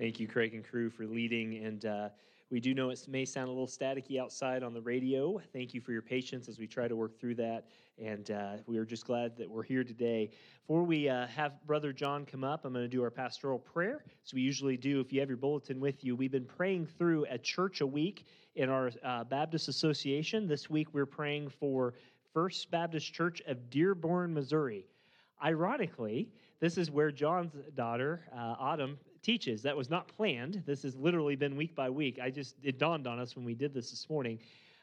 Thank you, Craig and crew, for leading. And uh, we do know it may sound a little staticky outside on the radio. Thank you for your patience as we try to work through that. And uh, we are just glad that we're here today. Before we uh, have Brother John come up, I'm going to do our pastoral prayer. So we usually do. If you have your bulletin with you, we've been praying through a church a week in our uh, Baptist Association. This week we're praying for First Baptist Church of Dearborn, Missouri. Ironically, this is where John's daughter, uh, Autumn, teaches. That was not planned. This has literally been week by week. I just, it dawned on us when we did this this morning.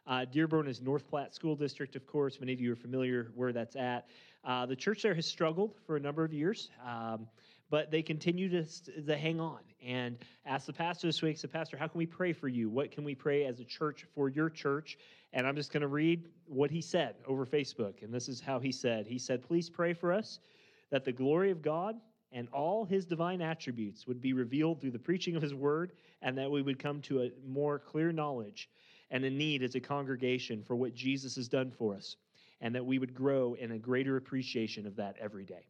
Uh, Dearborn is North Platte School District, of course. Many of you are familiar where that's at. Uh, the church there has struggled for a number of years, um, but they continue to, to hang on and ask the pastor this week, said, Pastor, how can we pray for you? What can we pray as a church for your church? And I'm just going to read what he said over Facebook. And this is how he said He said, Please pray for us that the glory of God and all his divine attributes would be revealed through the preaching of his word, and that we would come to a more clear knowledge and a need as a congregation for what Jesus has done for us, and that we would grow in a greater appreciation of that every day.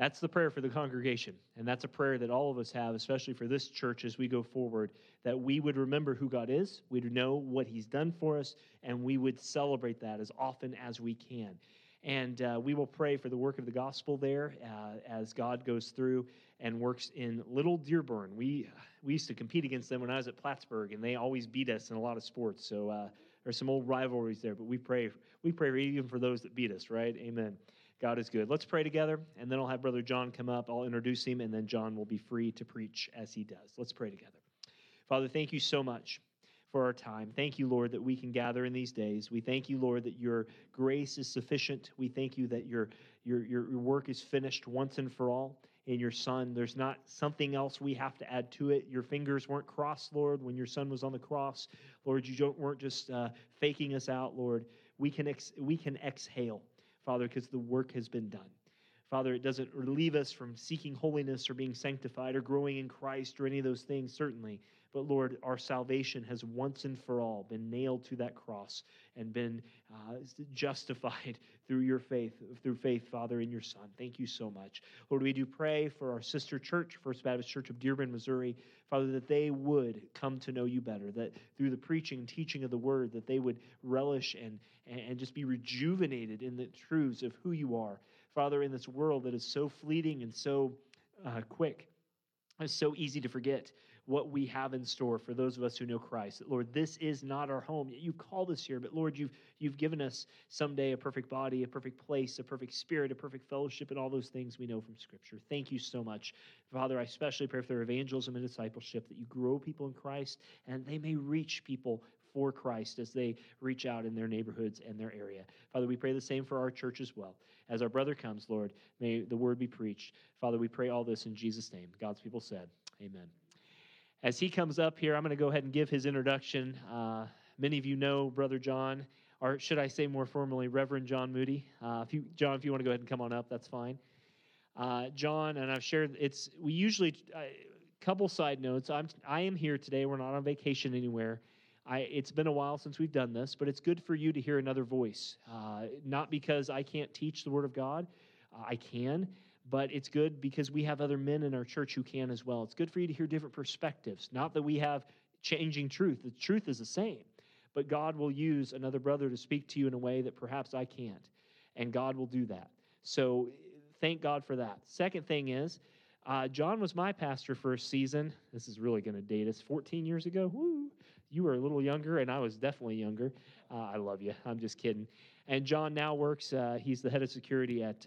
That's the prayer for the congregation. And that's a prayer that all of us have, especially for this church as we go forward, that we would remember who God is, we'd know what He's done for us, and we would celebrate that as often as we can. And uh, we will pray for the work of the gospel there uh, as God goes through and works in Little Dearborn. We, we used to compete against them when I was at Plattsburg, and they always beat us in a lot of sports. So uh, there's some old rivalries there, but we pray, we pray even for those that beat us, right? Amen. God is good. Let's pray together, and then I'll have Brother John come up. I'll introduce him, and then John will be free to preach as he does. Let's pray together. Father, thank you so much for our time. Thank you, Lord, that we can gather in these days. We thank you, Lord, that your grace is sufficient. We thank you that your, your, your work is finished once and for all in your Son. There's not something else we have to add to it. Your fingers weren't crossed, Lord, when your Son was on the cross. Lord, you don't, weren't just uh, faking us out, Lord. We can, ex- we can exhale, Father, because the work has been done. Father, it doesn't relieve us from seeking holiness or being sanctified or growing in Christ or any of those things, certainly. But Lord, our salvation has once and for all been nailed to that cross and been uh, justified through your faith, through faith, Father, in your Son. Thank you so much. Lord, we do pray for our sister church, First Baptist Church of Dearborn, Missouri, Father, that they would come to know you better, that through the preaching and teaching of the word, that they would relish and, and just be rejuvenated in the truths of who you are. Father, in this world that is so fleeting and so uh, quick, it's so easy to forget what we have in store for those of us who know Christ. Lord, this is not our home. You called us here, but Lord, you've you've given us someday a perfect body, a perfect place, a perfect spirit, a perfect fellowship, and all those things we know from Scripture. Thank you so much. Father, I especially pray for their evangelism and discipleship, that you grow people in Christ and they may reach people for Christ as they reach out in their neighborhoods and their area. Father, we pray the same for our church as well. As our brother comes, Lord, may the word be preached. Father, we pray all this in Jesus' name. God's people said, Amen. As he comes up here, I'm going to go ahead and give his introduction. Uh, many of you know Brother John, or should I say more formally, Reverend John Moody. Uh, if you, John, if you want to go ahead and come on up, that's fine. Uh, John, and I've shared it's we usually a couple side notes. I'm I am here today. We're not on vacation anywhere. I, it's been a while since we've done this, but it's good for you to hear another voice. Uh, not because I can't teach the Word of God, uh, I can, but it's good because we have other men in our church who can as well. It's good for you to hear different perspectives. Not that we have changing truth, the truth is the same, but God will use another brother to speak to you in a way that perhaps I can't, and God will do that. So thank God for that. Second thing is, uh, John was my pastor for a season. This is really going to date us. 14 years ago. Woo! You were a little younger, and I was definitely younger. Uh, I love you. I'm just kidding. And John now works, uh, he's the head of security at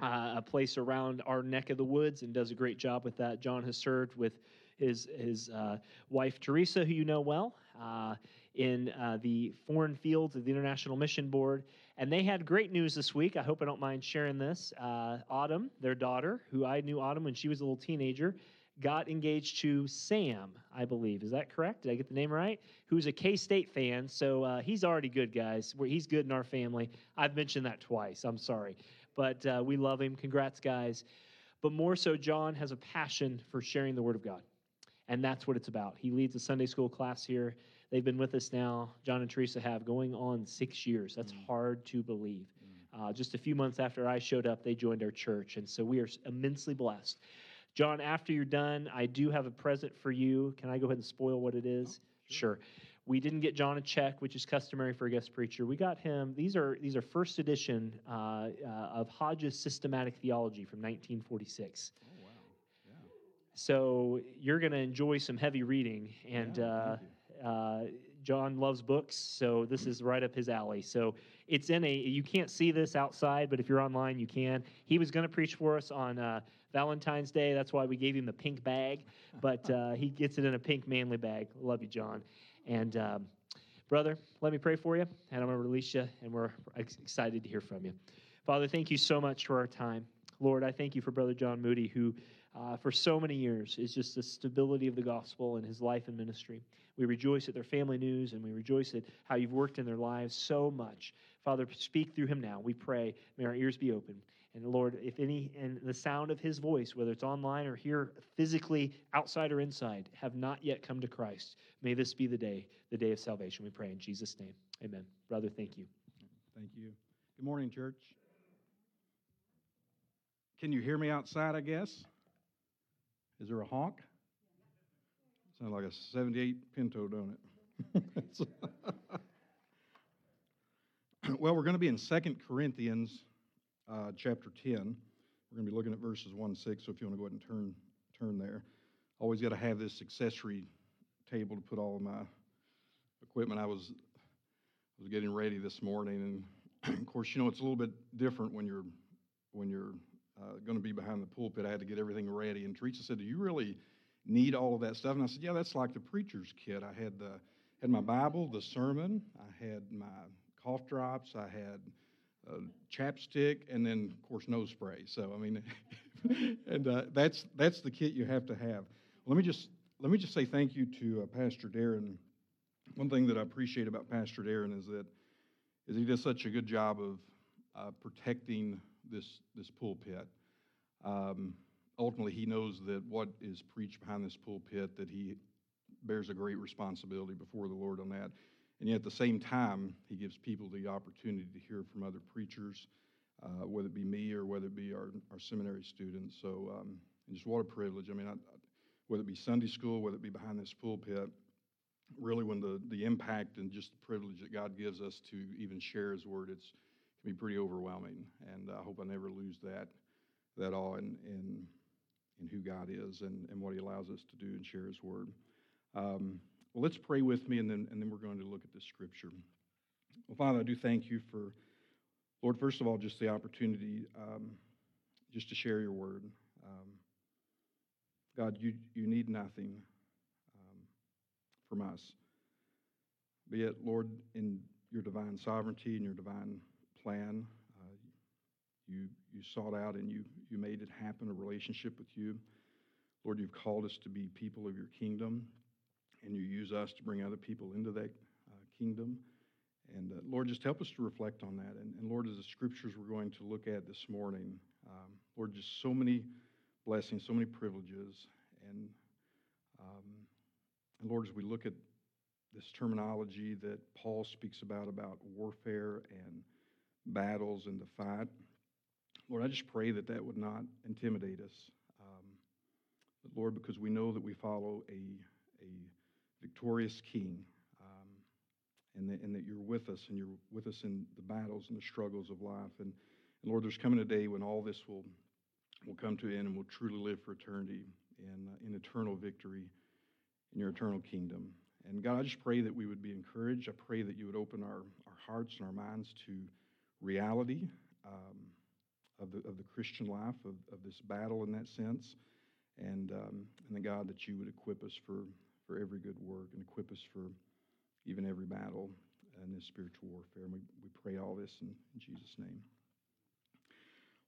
uh, a place around our neck of the woods and does a great job with that. John has served with his, his uh, wife, Teresa, who you know well, uh, in uh, the foreign fields of the International Mission Board. And they had great news this week. I hope I don't mind sharing this. Uh, Autumn, their daughter, who I knew Autumn when she was a little teenager, got engaged to Sam, I believe. Is that correct? Did I get the name right? Who's a K State fan. So uh, he's already good, guys. He's good in our family. I've mentioned that twice. I'm sorry but uh, we love him. Congrats, guys. But more so, John has a passion for sharing the Word of God. And that's what it's about. He leads a Sunday school class here. They've been with us now, John and Teresa have, going on six years. That's mm. hard to believe. Mm. Uh, just a few months after I showed up, they joined our church. And so we are immensely blessed. John, after you're done, I do have a present for you. Can I go ahead and spoil what it is? Oh, sure. sure. We didn't get John a check, which is customary for a guest preacher. We got him. These are these are first edition uh, uh, of Hodge's Systematic Theology from 1946. Oh, wow. Yeah. So you're going to enjoy some heavy reading, and Yeah, uh, uh, John loves books, so this is right up his alley. So it's in a. You can't see this outside, but if you're online, you can. He was going to preach for us on uh, Valentine's Day. That's why we gave him the pink bag, but uh, he gets it in a pink manly bag. Love you, John. And um, brother, let me pray for you, and I'm going to release you, and we're ex- excited to hear from you. Father, thank you so much for our time. Lord, I thank you for Brother John Moody, who uh, for so many years is just the stability of the gospel in his life and ministry. We rejoice at their family news, and we rejoice at how you've worked in their lives so much. Father, speak through him now. We pray. May our ears be open. And Lord, if any, and the sound of his voice, whether it's online or here physically, outside or inside, have not yet come to Christ, may this be the day, the day of salvation. We pray in Jesus' name. Amen. Brother, thank you. Thank you. Good morning, church. Can you hear me outside, I guess? Is there a honk? Sounds like a 78 Pinto, don't it? well, we're going to be in Second Corinthians uh, chapter 10. We're going to be looking at verses 1 6, so if you want to go ahead and turn, turn there. Always got to have this accessory table to put all of my equipment. I was was getting ready this morning, and of course, you know it's a little bit different when you're when you're uh, going to be behind the pulpit. I had to get everything ready, and Teresa said, "Do you really need all of that stuff?" And I said, "Yeah, that's like the preacher's kit. I had the had my Bible, the sermon, I had my cough drops, I had uh, chapstick, and then of course nose spray. So I mean, and uh, that's that's the kit you have to have. Let me just let me just say thank you to uh, Pastor Darren. One thing that I appreciate about Pastor Darren is that is he does such a good job of uh, protecting this this pulpit. Um, ultimately, he knows that what is preached behind this pulpit that he bears a great responsibility before the Lord on that. And yet, at the same time, he gives people the opportunity to hear from other preachers, uh, whether it be me or whether it be our, our seminary students. So, um, just what a privilege. I mean, I, whether it be Sunday school, whether it be behind this pulpit, really when the, the impact and just the privilege that God gives us to even share His word, it's can be pretty overwhelming. And I hope I never lose that that awe in, in, in who God is and, and what He allows us to do and share His word. Um, well, let's pray with me, and then, and then we're going to look at the scripture. Well, Father, I do thank you for, Lord, first of all, just the opportunity um, just to share your word. Um, God, you, you need nothing um, from us. But yet, Lord, in your divine sovereignty and your divine plan, uh, you, you sought out and you, you made it happen, a relationship with you. Lord, you've called us to be people of your kingdom and you use us to bring other people into that uh, kingdom. And uh, Lord, just help us to reflect on that. And, and, Lord, as the scriptures we're going to look at this morning, um, Lord, just so many blessings, so many privileges. And, um, and Lord, as we look at this terminology that Paul speaks about, about warfare and battles and the fight, Lord, I just pray that that would not intimidate us. Um, Lord, because we know that we follow a, a victorious King, um, and, that, and that you're with us, and you're with us in the battles and the struggles of life. And, and Lord, there's coming a day when all this will will come to an end, and we'll truly live for eternity in uh, in eternal victory in your eternal kingdom. And God, I just pray that we would be encouraged. I pray that you would open our, our hearts and our minds to reality um, of, the, of the Christian life, of, of this battle in that sense. And, um, and then, God, that you would equip us for, for every good work and equip us for even every battle in this spiritual warfare. And we, we pray all this in, in Jesus' name.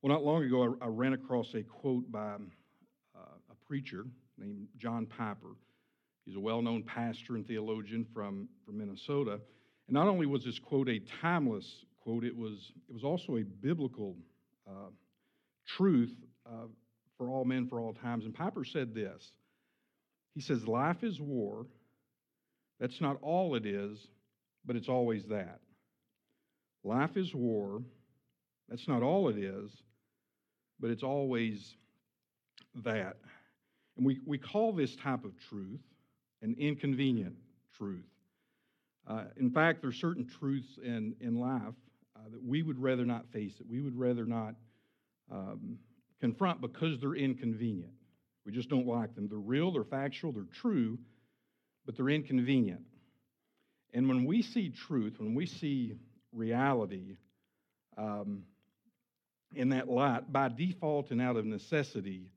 Well, not long ago, I, I ran across a quote by uh, a preacher named John Piper. He's a well known pastor and theologian from, from Minnesota. And not only was this quote a timeless quote, it was, it was also a biblical uh, truth uh, for all men, for all times. And Piper said this He says, Life is war. That's not all it is, but it's always that. Life is war. That's not all it is, but it's always that. And we, we call this type of truth an inconvenient truth. Uh, in fact, there are certain truths in, in life uh, that we would rather not face, that we would rather not um, confront because they're inconvenient. We just don't like them. They're real, they're factual, they're true, but they're inconvenient. And when we see truth, when we see reality um, in that light, by default and out of necessity,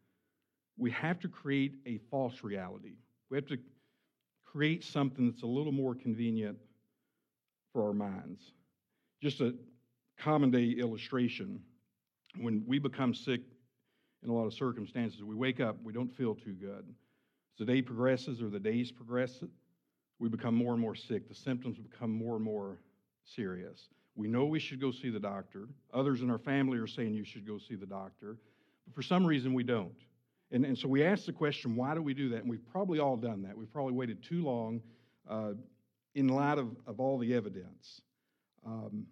we have to create a false reality. We have to create something that's a little more convenient for our minds. Just a common day illustration when we become sick in a lot of circumstances, we wake up, we don't feel too good. As the day progresses or the days progress, we become more and more sick. The symptoms become more and more serious. We know we should go see the doctor. Others in our family are saying you should go see the doctor. But for some reason, we don't. And, and so we ask the question, why do we do that? And we've probably all done that. We've probably waited too long uh, in light of, of all the evidence. Um,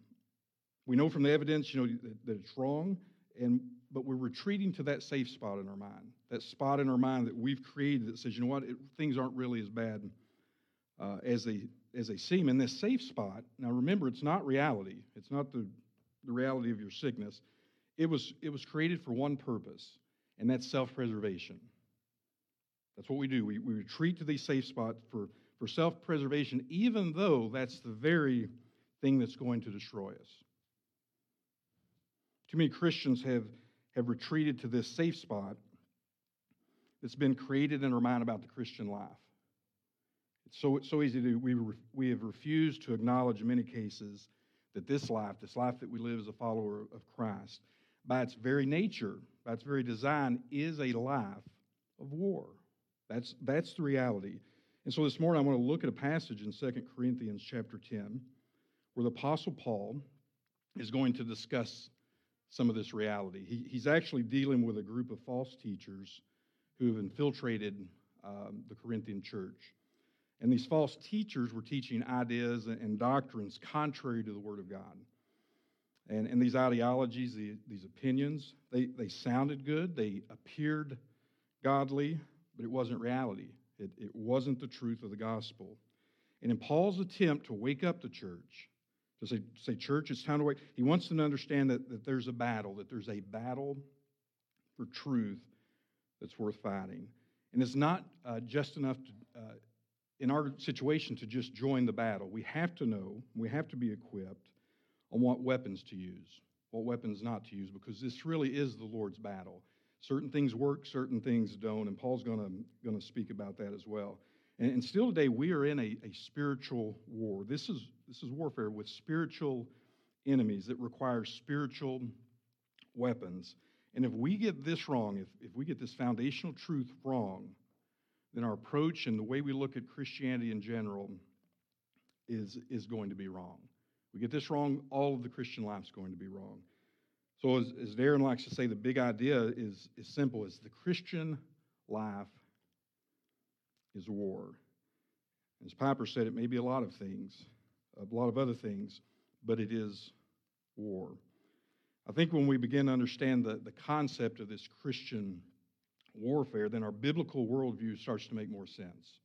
we know from the evidence, you know, that, that it's wrong, and but we're retreating to that safe spot in our mind, that spot in our mind that we've created that says, you know what, it, things aren't really as bad uh, as they as they seem. In this safe spot, now remember, it's not reality. It's not the the reality of your sickness. It was it was created for one purpose, and that's self-preservation. That's what we do. We, we retreat to these safe spots for, for self-preservation, even though that's the very thing that's going to destroy us. Too many Christians have, have retreated to this safe spot that's been created in our mind about the Christian life. It's so, it's so easy to, we, we have refused to acknowledge in many cases that this life, this life that we live as a follower of Christ, by its very nature, by its very design, is a life of war. That's, that's the reality. And so this morning I want to look at a passage in 2 Corinthians chapter 10 where the Apostle Paul is going to discuss some of this reality. He, he's actually dealing with a group of false teachers who have infiltrated um, the Corinthian church. And these false teachers were teaching ideas and doctrines contrary to the Word of God. And, and these ideologies, the, these opinions, they, they sounded good, they appeared godly, but it wasn't reality. It, it wasn't the truth of the gospel. And in Paul's attempt to wake up the church, to say, say church, it's time to wake, he wants them to understand that, that there's a battle, that there's a battle for truth that's worth fighting. And it's not uh, just enough to, uh, in our situation to just join the battle. We have to know, we have to be equipped on what weapons to use, what weapons not to use, because this really is the Lord's battle. Certain things work, certain things don't, and Paul's going to speak about that as well. And, and still today, we are in a, a spiritual war. This is, this is warfare with spiritual enemies that requires spiritual weapons. And if we get this wrong, if, if we get this foundational truth wrong, then our approach and the way we look at Christianity in general is, is going to be wrong. We get this wrong, all of the Christian life is going to be wrong. So, as, as Darren likes to say, the big idea is, is simple: is the Christian life is war. As Piper said, it may be a lot of things, a lot of other things, but it is war. I think when we begin to understand the, the concept of this Christian warfare, then our biblical worldview starts to make more sense.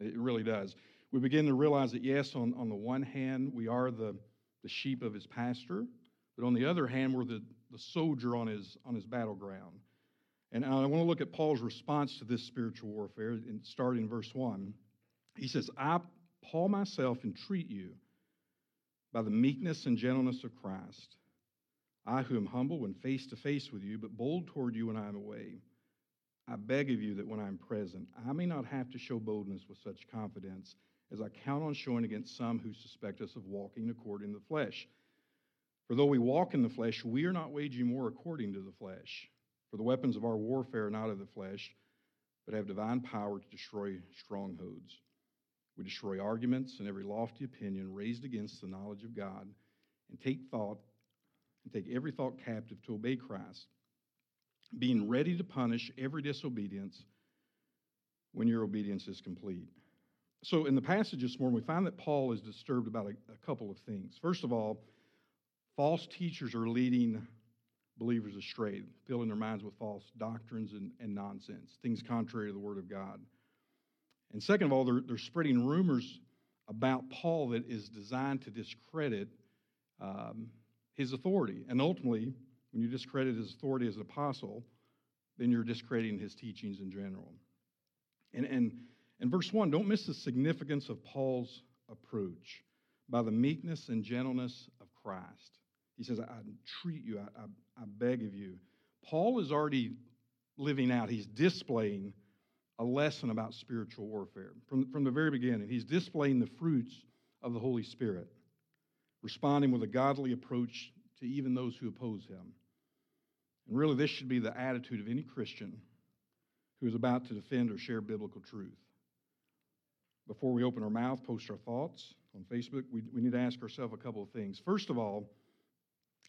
It really does. We begin to realize that, yes, on, on the one hand, we are the, the sheep of his pastor, but on the other hand, we're the, the soldier on his, on his battleground. And I want to look at Paul's response to this spiritual warfare, and in verse 1. He says, I, Paul myself, entreat you by the meekness and gentleness of Christ, I who am humble when face to face with you, but bold toward you when I am away. I beg of you that when I am present, I may not have to show boldness with such confidence as I count on showing against some who suspect us of walking according to the flesh. For though we walk in the flesh, we are not waging war according to the flesh. For the weapons of our warfare are not of the flesh, but have divine power to destroy strongholds. We destroy arguments and every lofty opinion raised against the knowledge of God, and take thought and take every thought captive to obey Christ, being ready to punish every disobedience when your obedience is complete. So, in the passage this morning, we find that Paul is disturbed about a, a couple of things. First of all, false teachers are leading believers astray, filling their minds with false doctrines and, and nonsense, things contrary to the Word of God. And second of all, they're, they're spreading rumors about Paul that is designed to discredit um, his authority. And ultimately, when you discredit his authority as an apostle, then you're discrediting his teachings in general. And, and, and verse 1, don't miss the significance of Paul's approach by the meekness and gentleness of Christ. He says, I entreat you, I, I, I beg of you. Paul is already living out, he's displaying a lesson about spiritual warfare from, from the very beginning. He's displaying the fruits of the Holy Spirit, responding with a godly approach to even those who oppose him. And really, this should be the attitude of any Christian who is about to defend or share biblical truth. Before we open our mouth, post our thoughts on Facebook, we, we need to ask ourselves a couple of things. First of all,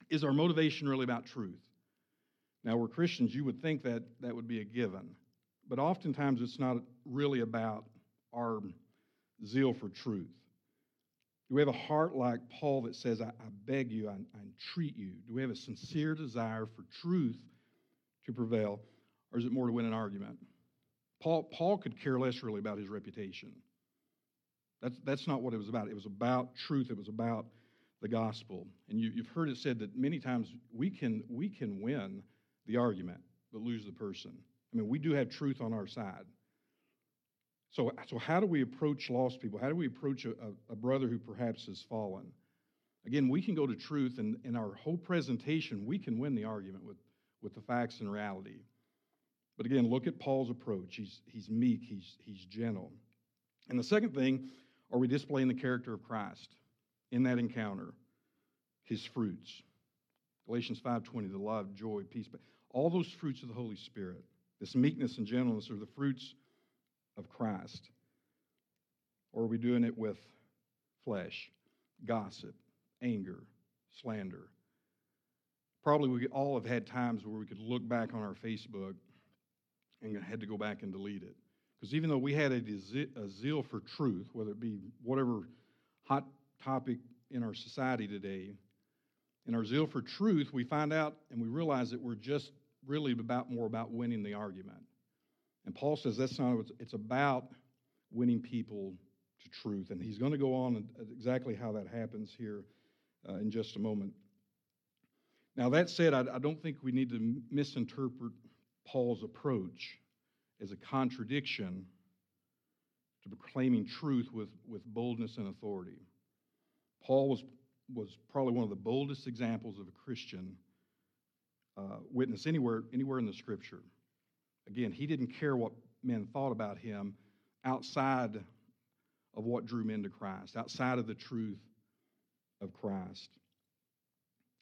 is our motivation really about truth? Now, we're Christians, you would think that that would be a given, but oftentimes it's not really about our zeal for truth. Do we have a heart like Paul that says, I, I beg you, I, I entreat you? Do we have a sincere desire for truth to prevail, or is it more to win an argument? Paul, Paul could care less really about his reputation. That's, that's not what it was about. It was about truth, it was about the gospel. And you, have heard it said that many times we can, we can win the argument, but lose the person. I mean, we do have truth on our side. So, so how do we approach lost people? How do we approach a, a, brother who perhaps has fallen? Again, we can go to truth, and in our whole presentation, we can win the argument with, with the facts and reality. But again, look at Paul's approach. He's, he's meek, he's, he's gentle. And the second thing, are we displaying the character of Christ? in that encounter his fruits. Galatians 5:20, the love, joy, peace, but all those fruits of the Holy Spirit, this meekness and gentleness are the fruits of Christ. Or are we doing it with flesh, gossip, anger, slander? Probably we all have had times where we could look back on our Facebook and had to go back and delete it. Because even though we had a, zeal for truth, whether it be whatever hot topic in our society today. In our zeal for truth, we find out and we realize that we're just really about more about winning the argument. And Paul says that's not it's about winning people to truth. And he's going to go on exactly how that happens here uh, in just a moment. Now, that said, I, I don't think we need to misinterpret Paul's approach as a contradiction to proclaiming truth with, with boldness and authority. Paul was, was probably one of the boldest examples of a Christian uh, witness anywhere, anywhere in the scripture. Again, he didn't care what men thought about him outside of what drew men to Christ, outside of the truth of Christ.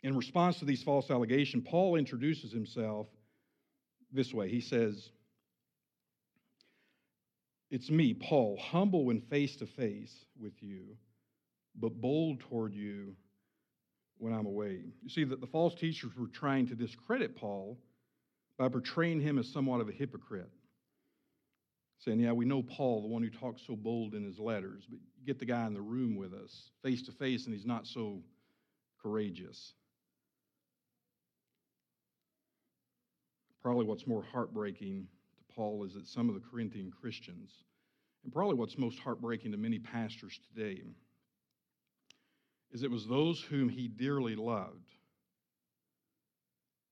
In response to these false allegations, Paul introduces himself this way. He says, It's me, Paul, humble when face to face with you but bold toward you when I'm away. You see, that the false teachers were trying to discredit Paul by portraying him as somewhat of a hypocrite. Saying, yeah, we know Paul, the one who talks so bold in his letters, but get the guy in the room with us, face to face, and he's not so courageous. Probably what's more heartbreaking to Paul is that some of the Corinthian Christians, and probably what's most heartbreaking to many pastors today, is it was those whom he dearly loved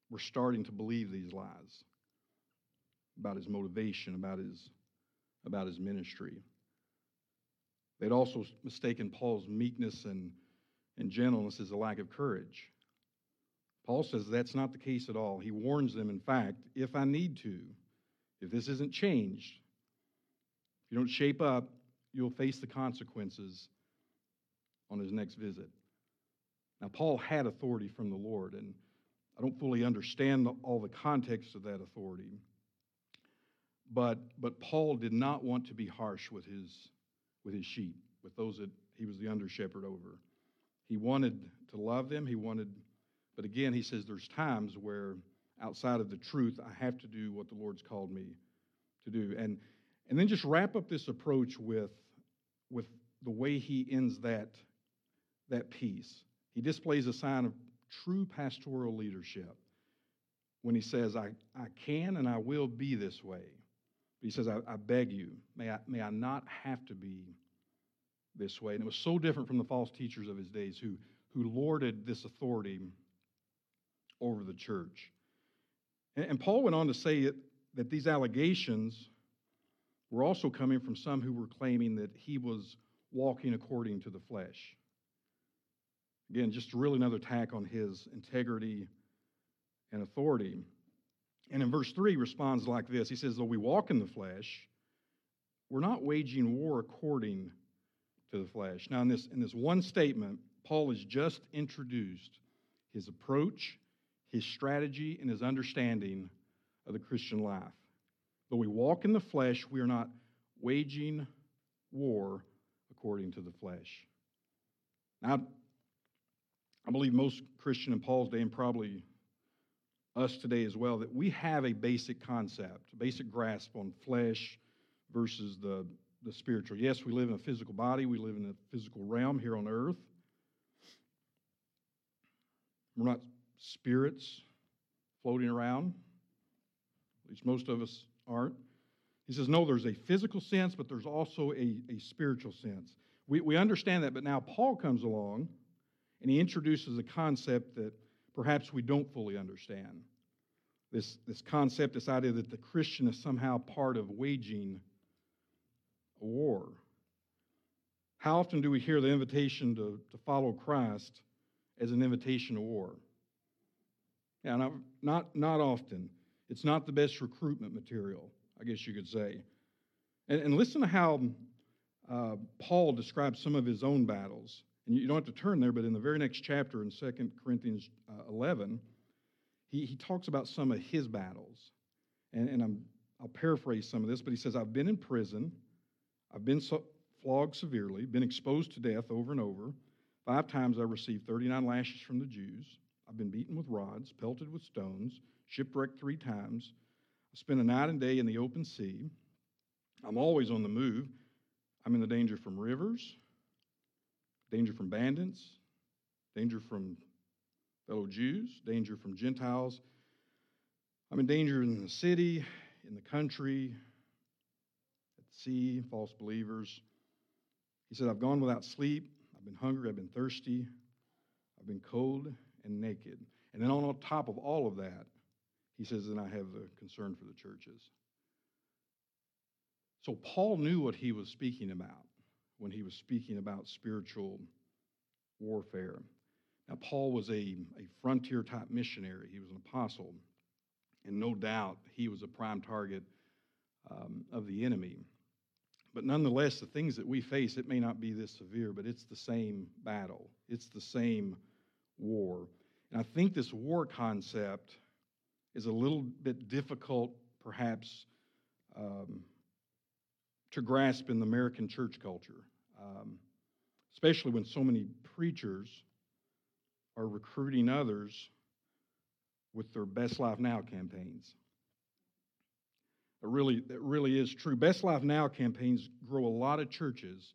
were starting to believe these lies about his motivation, about his, about his ministry. They'd also mistaken Paul's meekness and, and gentleness as a lack of courage. Paul says that's not the case at all. He warns them, in fact, if I need to, if this isn't changed, if you don't shape up, you'll face the consequences on his next visit. Now, Paul had authority from the Lord, and I don't fully understand all the context of that authority. But, but Paul did not want to be harsh with his, with his sheep, with those that he was the under shepherd over. He wanted to love them. He wanted, but again, he says there's times where outside of the truth, I have to do what the Lord's called me to do. And, and then just wrap up this approach with, with the way he ends that that piece. He displays a sign of true pastoral leadership. when he says, I, I can and I will be this way. But he says, I, I beg you, may I, may I not have to be this way. And it was so different from the false teachers of his days who, who lorded this authority over the church. And, and Paul went on to say that these allegations were also coming from some who were claiming that he was walking according to the flesh. Again, just really another attack on his integrity and authority. And in verse 3 responds like this He says, Though we walk in the flesh, we're not waging war according to the flesh. Now, in this, in this one statement, Paul has just introduced his approach, his strategy, and his understanding of the Christian life. Though we walk in the flesh, we are not waging war according to the flesh. Now, I believe most Christian in Paul's day, and probably us today as well, that we have a basic concept, a basic grasp on flesh versus the, the spiritual. Yes, we live in a physical body, we live in a physical realm here on earth. We're not spirits floating around. At least most of us aren't. He says, no, there's a physical sense, but there's also a, a spiritual sense. We, we understand that, but now Paul comes along and he introduces a concept that perhaps we don't fully understand. This, this concept, this idea that the Christian is somehow part of waging a war. How often do we hear the invitation to, to follow Christ as an invitation to war? Yeah, not, not, not often. It's not the best recruitment material, I guess you could say. And, and listen to how uh, Paul describes some of his own battles. And you don't have to turn there, but in the very next chapter in 2 Corinthians uh, 11, he, he talks about some of his battles. And, and I'm, I'll paraphrase some of this, but he says, I've been in prison, I've been so, flogged severely, been exposed to death over and over. Five times I received 39 lashes from the Jews. I've been beaten with rods, pelted with stones, shipwrecked three times. I spent a night and day in the open sea. I'm always on the move. I'm in the danger from rivers, danger from bandits, danger from fellow Jews, danger from Gentiles. I'm in danger in the city, in the country, at sea, false believers. He said, I've gone without sleep. I've been hungry. I've been thirsty. I've been cold and naked. And then on top of all of that, he says, and I have the concern for the churches. So Paul knew what he was speaking about when he was speaking about spiritual warfare. Now, Paul was a, a frontier type missionary, he was an apostle, and no doubt he was a prime target um, of the enemy. But nonetheless, the things that we face, it may not be this severe, but it's the same battle, it's the same war. And I think this war concept is a little bit difficult, perhaps, um, to grasp in the American church culture, um, especially when so many preachers are recruiting others with their Best Life Now campaigns. It really, it really is true. Best Life Now campaigns grow a lot of churches,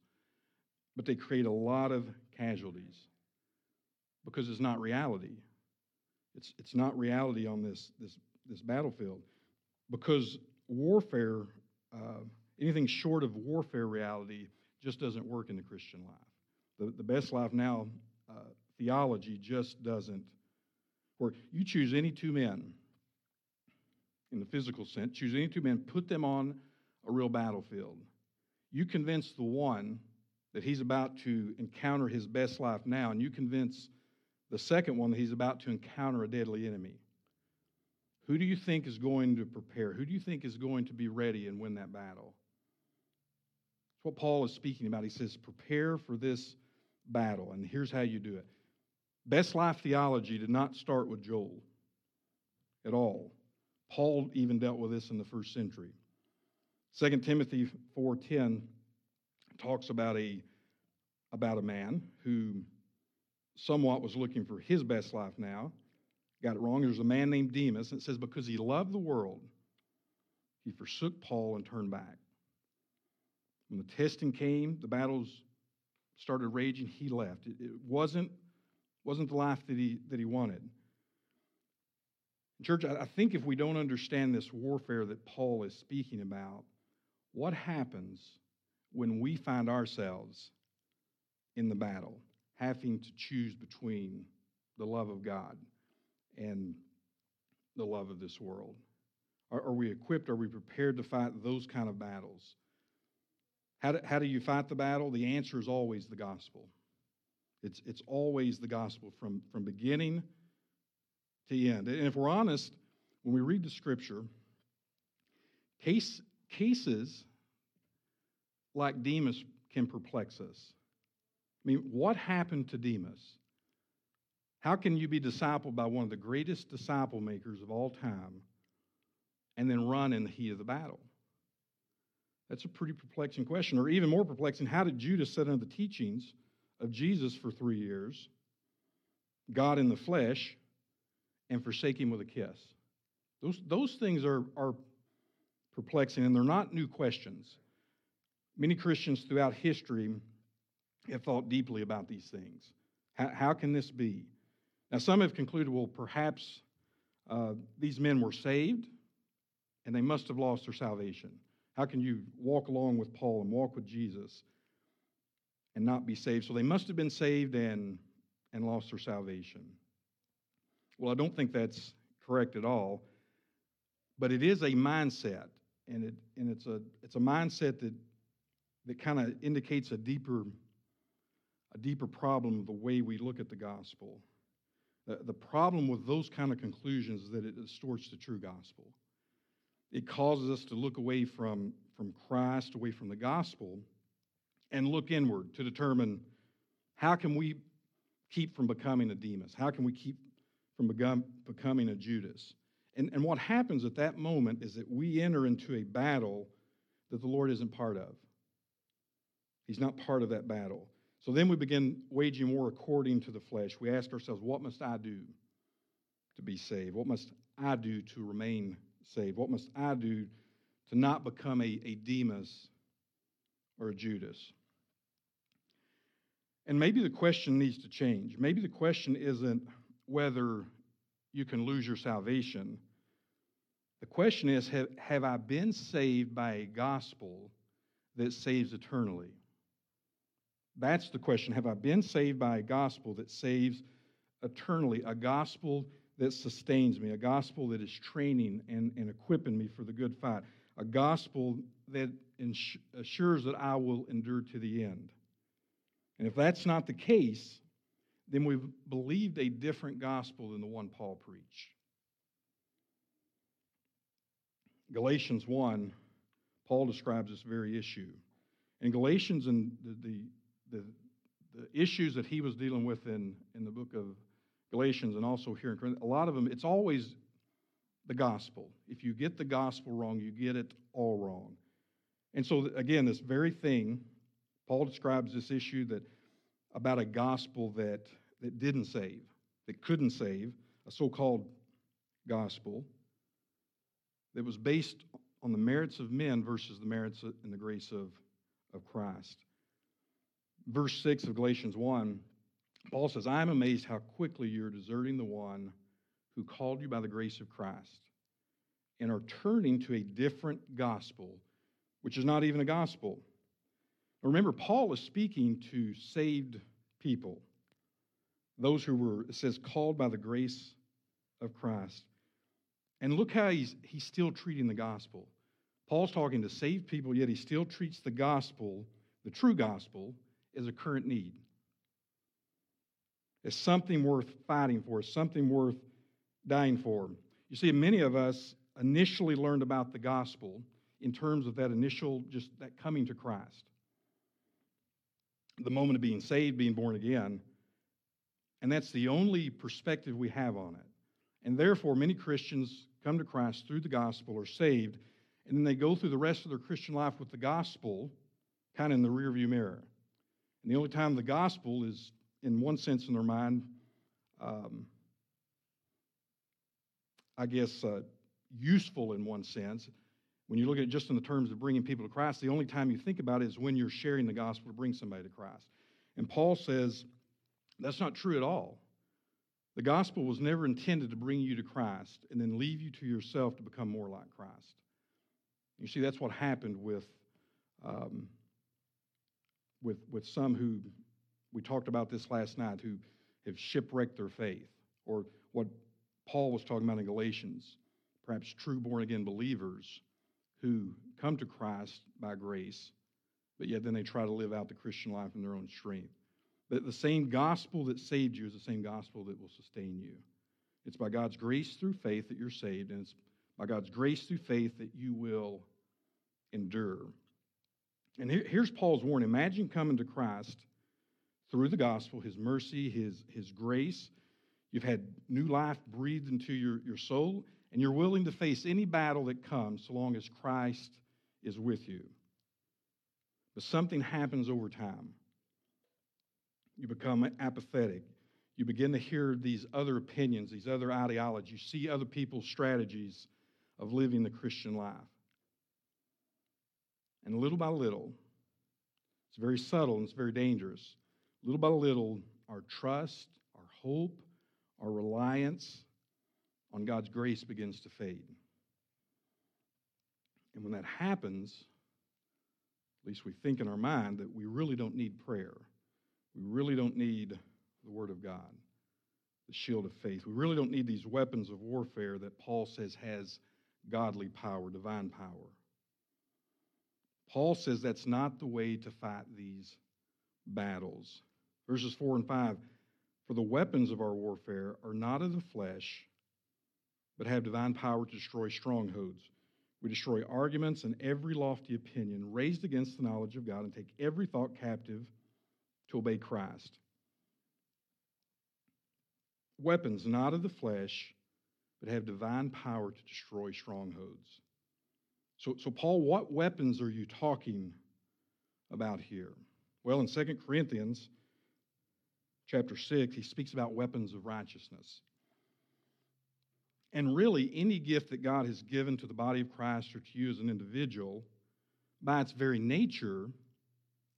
but they create a lot of casualties because it's not reality. It's, it's not reality on this, this, this battlefield because warfare, uh, anything short of warfare reality, just doesn't work in the Christian life. The, the best life now uh, theology just doesn't work. You choose any two men in the physical sense, choose any two men, put them on a real battlefield. You convince the one that he's about to encounter his best life now, and you convince the second one that he's about to encounter a deadly enemy. Who do you think is going to prepare? Who do you think is going to be ready and win that battle? What Paul is speaking about. He says, prepare for this battle. And here's how you do it. Best life theology did not start with Joel at all. Paul even dealt with this in the first century. 2 Timothy 4:10 talks about a about a man who somewhat was looking for his best life now. Got it wrong. There's a man named Demas, and it says, because he loved the world, he forsook Paul and turned back. When the testing came, the battles started raging, he left. It, it wasn't, wasn't the life that he, that he wanted. Church, I think if we don't understand this warfare that Paul is speaking about, what happens when we find ourselves in the battle, having to choose between the love of God and the love of this world? Are, are we equipped? Are we prepared to fight those kind of battles? How do, how do you fight the battle? The answer is always the gospel. It's, it's always the gospel from, from beginning to end. And if we're honest, when we read the scripture, case, cases like Demas can perplex us. I mean, what happened to Demas? How can you be discipled by one of the greatest disciple makers of all time and then run in the heat of the battle? That's a pretty perplexing question. Or even more perplexing, how did Judas sit under the teachings of Jesus for three years, God in the flesh, and forsake him with a kiss? Those, those things are, are perplexing, and they're not new questions. Many Christians throughout history have thought deeply about these things. How, how can this be? Now, some have concluded, well, perhaps uh, these men were saved and they must have lost their salvation. How can you walk along with Paul and walk with Jesus and not be saved? So they must have been saved and, and lost their salvation. Well, I don't think that's correct at all, but it is a mindset, and, it, and it's, a, it's a mindset that, that kind of indicates a deeper, a deeper problem of the way we look at the gospel. The, the problem with those kind of conclusions is that it distorts the true gospel. It causes us to look away from, from Christ, away from the gospel, and look inward to determine how can we keep from becoming a Demas? How can we keep from becoming a Judas? And, and what happens at that moment is that we enter into a battle that the Lord isn't part of. He's not part of that battle. So then we begin waging war according to the flesh. We ask ourselves, what must I do to be saved? What must I do to remain saved? What must I do to not become a, a Demas or a Judas? And maybe the question needs to change. Maybe the question isn't whether you can lose your salvation. The question is have, have I been saved by a gospel that saves eternally? That's the question. Have I been saved by a gospel that saves eternally? A gospel that sustains me, a gospel that is training and, and equipping me for the good fight, a gospel that ins- assures that I will endure to the end. And if that's not the case, then we've believed a different gospel than the one Paul preached. Galatians 1, Paul describes this very issue. In Galatians and the, the, the, the issues that he was dealing with in, in the book of Galatians and also here in Corinth, a lot of them, it's always the gospel. If you get the gospel wrong, you get it all wrong. And so, again, this very thing, Paul describes this issue that about a gospel that, that didn't save, that couldn't save, a so called gospel that was based on the merits of men versus the merits and the grace of, of Christ. Verse 6 of Galatians 1 Paul says, I am amazed how quickly you're deserting the one who called you by the grace of Christ and are turning to a different gospel, which is not even a gospel. Remember, Paul is speaking to saved people, those who were, it says, called by the grace of Christ. And look how he's, he's still treating the gospel. Paul's talking to saved people, yet he still treats the gospel, the true gospel, as a current need is something worth fighting for, something worth dying for. You see, many of us initially learned about the gospel in terms of that initial, just that coming to Christ, the moment of being saved, being born again. And that's the only perspective we have on it. And therefore, many Christians come to Christ through the gospel, are saved, and then they go through the rest of their Christian life with the gospel kind of in the rearview mirror. And the only time the gospel is in one sense, in their mind, um, I guess, uh, useful in one sense. When you look at it just in the terms of bringing people to Christ, the only time you think about it is when you're sharing the gospel to bring somebody to Christ. And Paul says that's not true at all. The gospel was never intended to bring you to Christ and then leave you to yourself to become more like Christ. You see, that's what happened with, um, with, with some who, we talked about this last night, who have shipwrecked their faith, or what Paul was talking about in Galatians, perhaps true born again believers who come to Christ by grace, but yet then they try to live out the Christian life in their own strength. But the same gospel that saved you is the same gospel that will sustain you. It's by God's grace through faith that you're saved, and it's by God's grace through faith that you will endure. And here's Paul's warning Imagine coming to Christ through the gospel, his mercy, his, his grace. You've had new life breathed into your, your soul, and you're willing to face any battle that comes so long as Christ is with you. But something happens over time. You become apathetic. You begin to hear these other opinions, these other ideologies. You see other people's strategies of living the Christian life. And little by little, it's very subtle and it's very dangerous. Little by little, our trust, our hope, our reliance on God's grace begins to fade. And when that happens, at least we think in our mind that we really don't need prayer. We really don't need the Word of God, the shield of faith. We really don't need these weapons of warfare that Paul says has godly power, divine power. Paul says that's not the way to fight these battles. Verses 4 and 5 For the weapons of our warfare are not of the flesh, but have divine power to destroy strongholds. We destroy arguments and every lofty opinion raised against the knowledge of God and take every thought captive to obey Christ. Weapons not of the flesh, but have divine power to destroy strongholds. So, so Paul, what weapons are you talking about here? Well, in 2 Corinthians chapter 6, he speaks about weapons of righteousness. And really, any gift that God has given to the body of Christ or to you as an individual, by its very nature,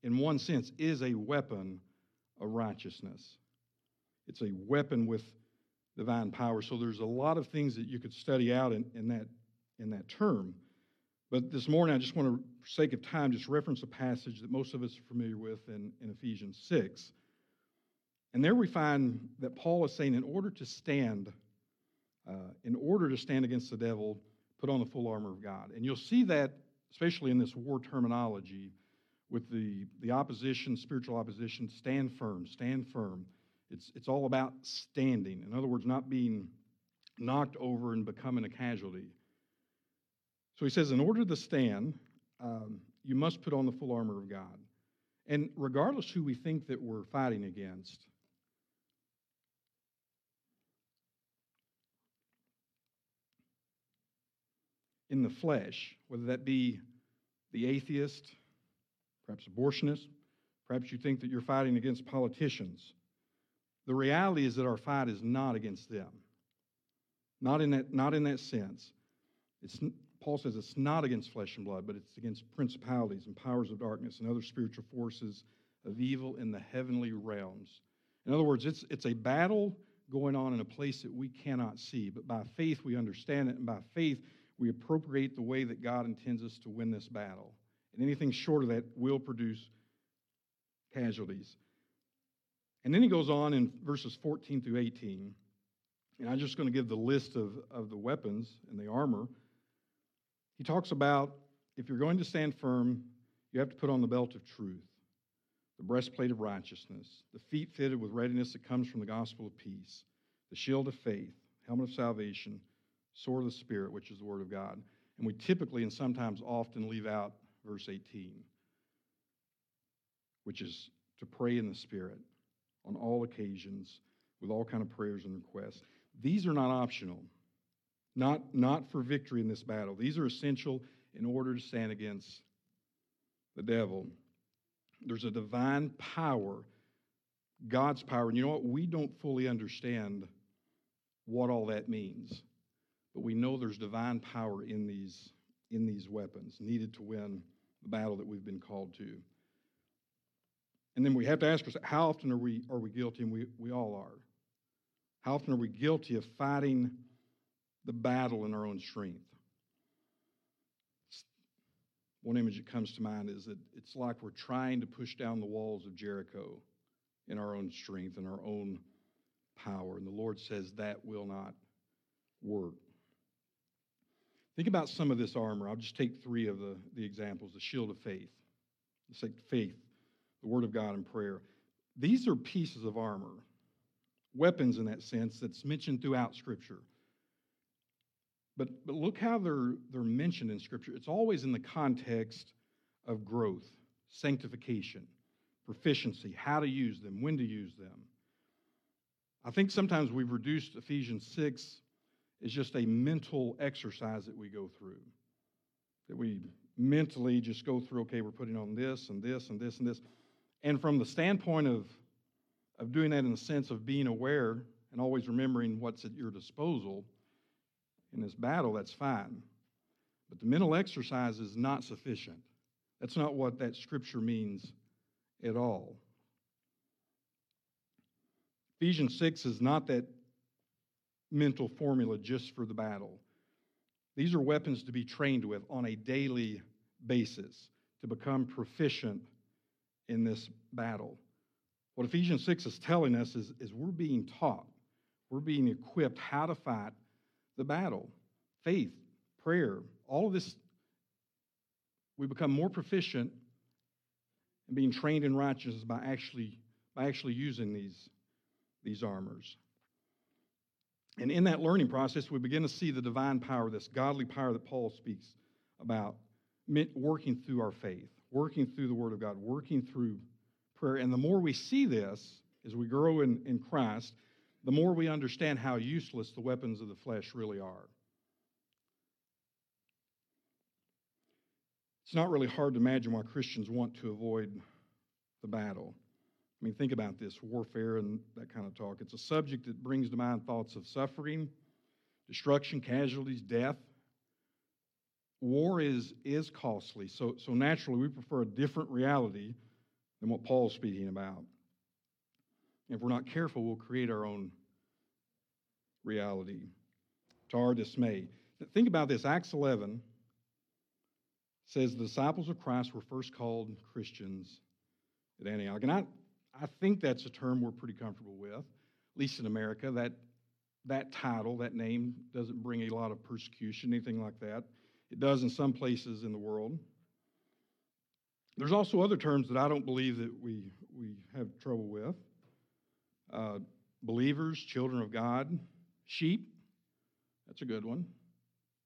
in one sense, is a weapon of righteousness. It's a weapon with divine power. So there's a lot of things that you could study out in, in, that, in that term. But this morning, I just want to, for sake of time, just reference a passage that most of us are familiar with in, in Ephesians 6. And there we find that Paul is saying, in order to stand, uh, in order to stand against the devil, put on the full armor of God. And you'll see that, especially in this war terminology, with the, the opposition, spiritual opposition, stand firm, stand firm. It's, it's all about standing. In other words, not being knocked over and becoming a casualty. So he says, in order to stand, um, you must put on the full armor of God. And regardless who we think that we're fighting against, in the flesh, whether that be the atheist, perhaps abortionist, perhaps you think that you're fighting against politicians. The reality is that our fight is not against them. Not in that, not in that sense. It's, Paul says it's not against flesh and blood, but it's against principalities and powers of darkness and other spiritual forces of evil in the heavenly realms. In other words, it's, it's a battle going on in a place that we cannot see, but by faith we understand it, and by faith we appropriate the way that God intends us to win this battle. And anything short of that will produce casualties. And then he goes on in verses 14 through 18, and I'm just going to give the list of, of the weapons and the armor. He talks about if you're going to stand firm, you have to put on the belt of truth, the breastplate of righteousness, the feet fitted with readiness that comes from the gospel of peace, the shield of faith, helmet of salvation, sword of the Spirit, which is the word of God. And we typically and sometimes often leave out verse 18, which is to pray in the Spirit on all occasions with all kind of prayers and requests. These are not optional not, not for victory in this battle. These are essential in order to stand against the devil. There's a divine power, God's power. And you know what? We don't fully understand what all that means. But we know there's divine power in these, in these weapons needed to win the battle that we've been called to. And then we have to ask ourselves, how often are we, are we guilty? And we, we all are. How often are we guilty of fighting the battle in our own strength? One image that comes to mind is that it's like we're trying to push down the walls of Jericho in our own strength and our own power. And the Lord says that will not work. Think about some of this armor. I'll just take three of the, the examples the shield of faith, the faith, the Word of God, and prayer. These are pieces of armor, weapons in that sense, that's mentioned throughout Scripture. But, but look how they're, they're mentioned in Scripture. It's always in the context of growth, sanctification, proficiency, how to use them, when to use them. I think sometimes we've reduced Ephesians 6 as just a mental exercise that we go through. That we mentally just go through, okay, we're putting on this and this and this and this. And from the standpoint of, of doing that in the sense of being aware and always remembering what's at your disposal, in this battle, that's fine. But the mental exercise is not sufficient. That's not what that scripture means at all. Ephesians 6 is not that mental formula just for the battle. These are weapons to be trained with on a daily basis to become proficient in this battle. What Ephesians 6 is telling us is, is we're being taught, we're being equipped how to fight the battle. Faith, prayer, all of this, we become more proficient in being trained in righteousness by actually, by actually using these, these armors. And in that learning process, we begin to see the divine power, this godly power that Paul speaks about, working through our faith, working through the Word of God, working through prayer. And the more we see this as we grow in, in Christ, the more we understand how useless the weapons of the flesh really are. It's not really hard to imagine why Christians want to avoid the battle. Mean, think about this warfare and that kind of talk. It's a subject that brings to mind thoughts of suffering, destruction, casualties, death. War is, is costly, so, so naturally we prefer a different reality than what Paul's speaking about. If we're not careful, we'll create our own reality to our dismay. Think about this Acts 11 says the disciples of Christ were first called Christians at Antioch. And I think that's a term we're pretty comfortable with, at least in America. That, that title, that name, doesn't bring a lot of persecution, anything like that. It does in some places in the world. There's also other terms that I don't believe that we, we have trouble with uh, believers, children of God, sheep. That's a good one.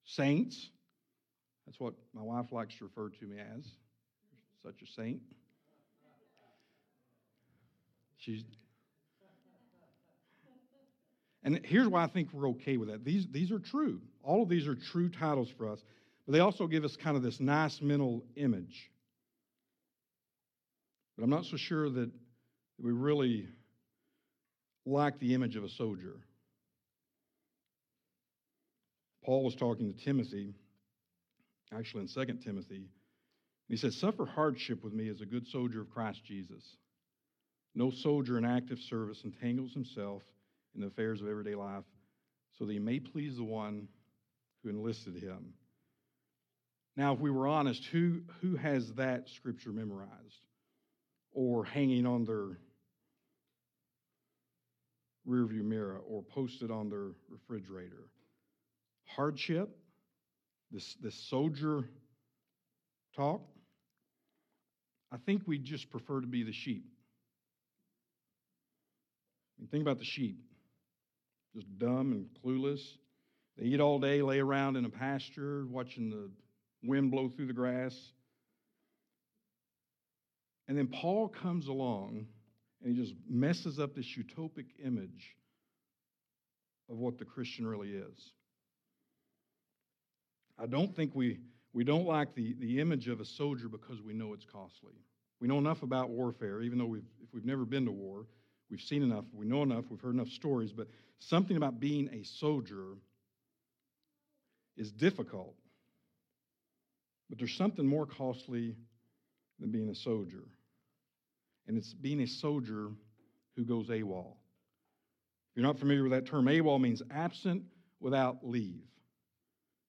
Saints. That's what my wife likes to refer to me as. Such a saint. She's and here's why I think we're okay with that. These, these are true. All of these are true titles for us, but they also give us kind of this nice mental image. But I'm not so sure that we really like the image of a soldier. Paul was talking to Timothy, actually in 2 Timothy, and he said, Suffer hardship with me as a good soldier of Christ Jesus. No soldier in active service entangles himself in the affairs of everyday life so that he may please the one who enlisted him. Now, if we were honest, who, who has that scripture memorized or hanging on their rearview mirror or posted on their refrigerator? Hardship, this, this soldier talk. I think we just prefer to be the sheep. And think about the sheep, just dumb and clueless. They eat all day, lay around in a pasture, watching the wind blow through the grass. And then Paul comes along and he just messes up this utopic image of what the Christian really is. I don't think we, we don't like the, the image of a soldier because we know it's costly. We know enough about warfare, even though we've, if we've never been to war, We've seen enough, we know enough, we've heard enough stories, but something about being a soldier is difficult. But there's something more costly than being a soldier. And it's being a soldier who goes AWOL. If you're not familiar with that term, AWOL means absent without leave.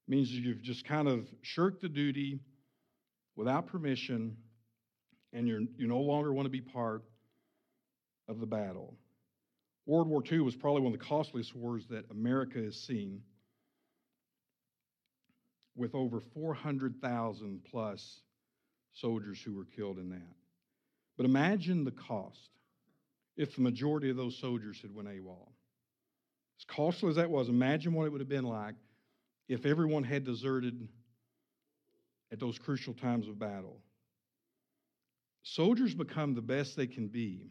It means you've just kind of shirked the duty without permission, and you're, you no longer want to be part of the battle. World War II was probably one of the costliest wars that America has seen, with over 400,000 plus soldiers who were killed in that. But imagine the cost if the majority of those soldiers had went AWOL. As costly as that was, imagine what it would have been like if everyone had deserted at those crucial times of battle. Soldiers become the best they can be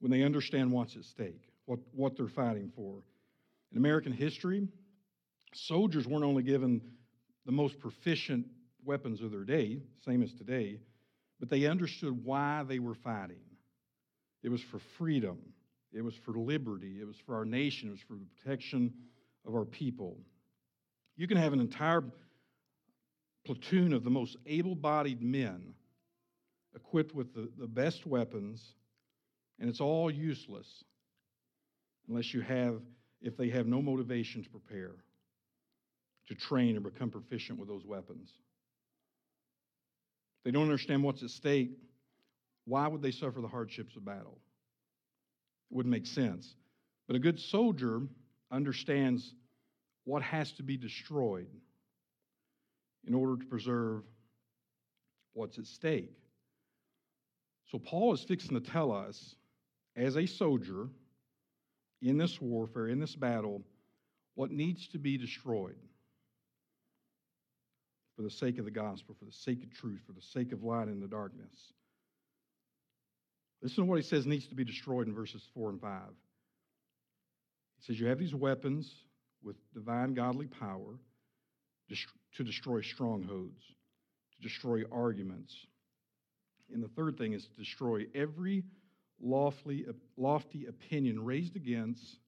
when they understand what's at stake, what, what they're fighting for. In American history, soldiers weren't only given the most proficient weapons of their day, same as today, but they understood why they were fighting. It was for freedom, it was for liberty, it was for our nation, it was for the protection of our people. You can have an entire platoon of the most able bodied men equipped with the, the best weapons, and it's all useless unless you have, if they have no motivation to prepare, to train or become proficient with those weapons. They don't understand what's at stake. Why would they suffer the hardships of battle? It wouldn't make sense. But a good soldier understands what has to be destroyed in order to preserve what's at stake. So, Paul is fixing to tell us, as a soldier in this warfare, in this battle, what needs to be destroyed for the sake of the gospel, for the sake of truth, for the sake of light in the darkness. Listen to what he says needs to be destroyed in verses 4 and 5. He says, You have these weapons with divine godly power to destroy strongholds, to destroy arguments. And the third thing is to destroy every lofty, lofty opinion raised against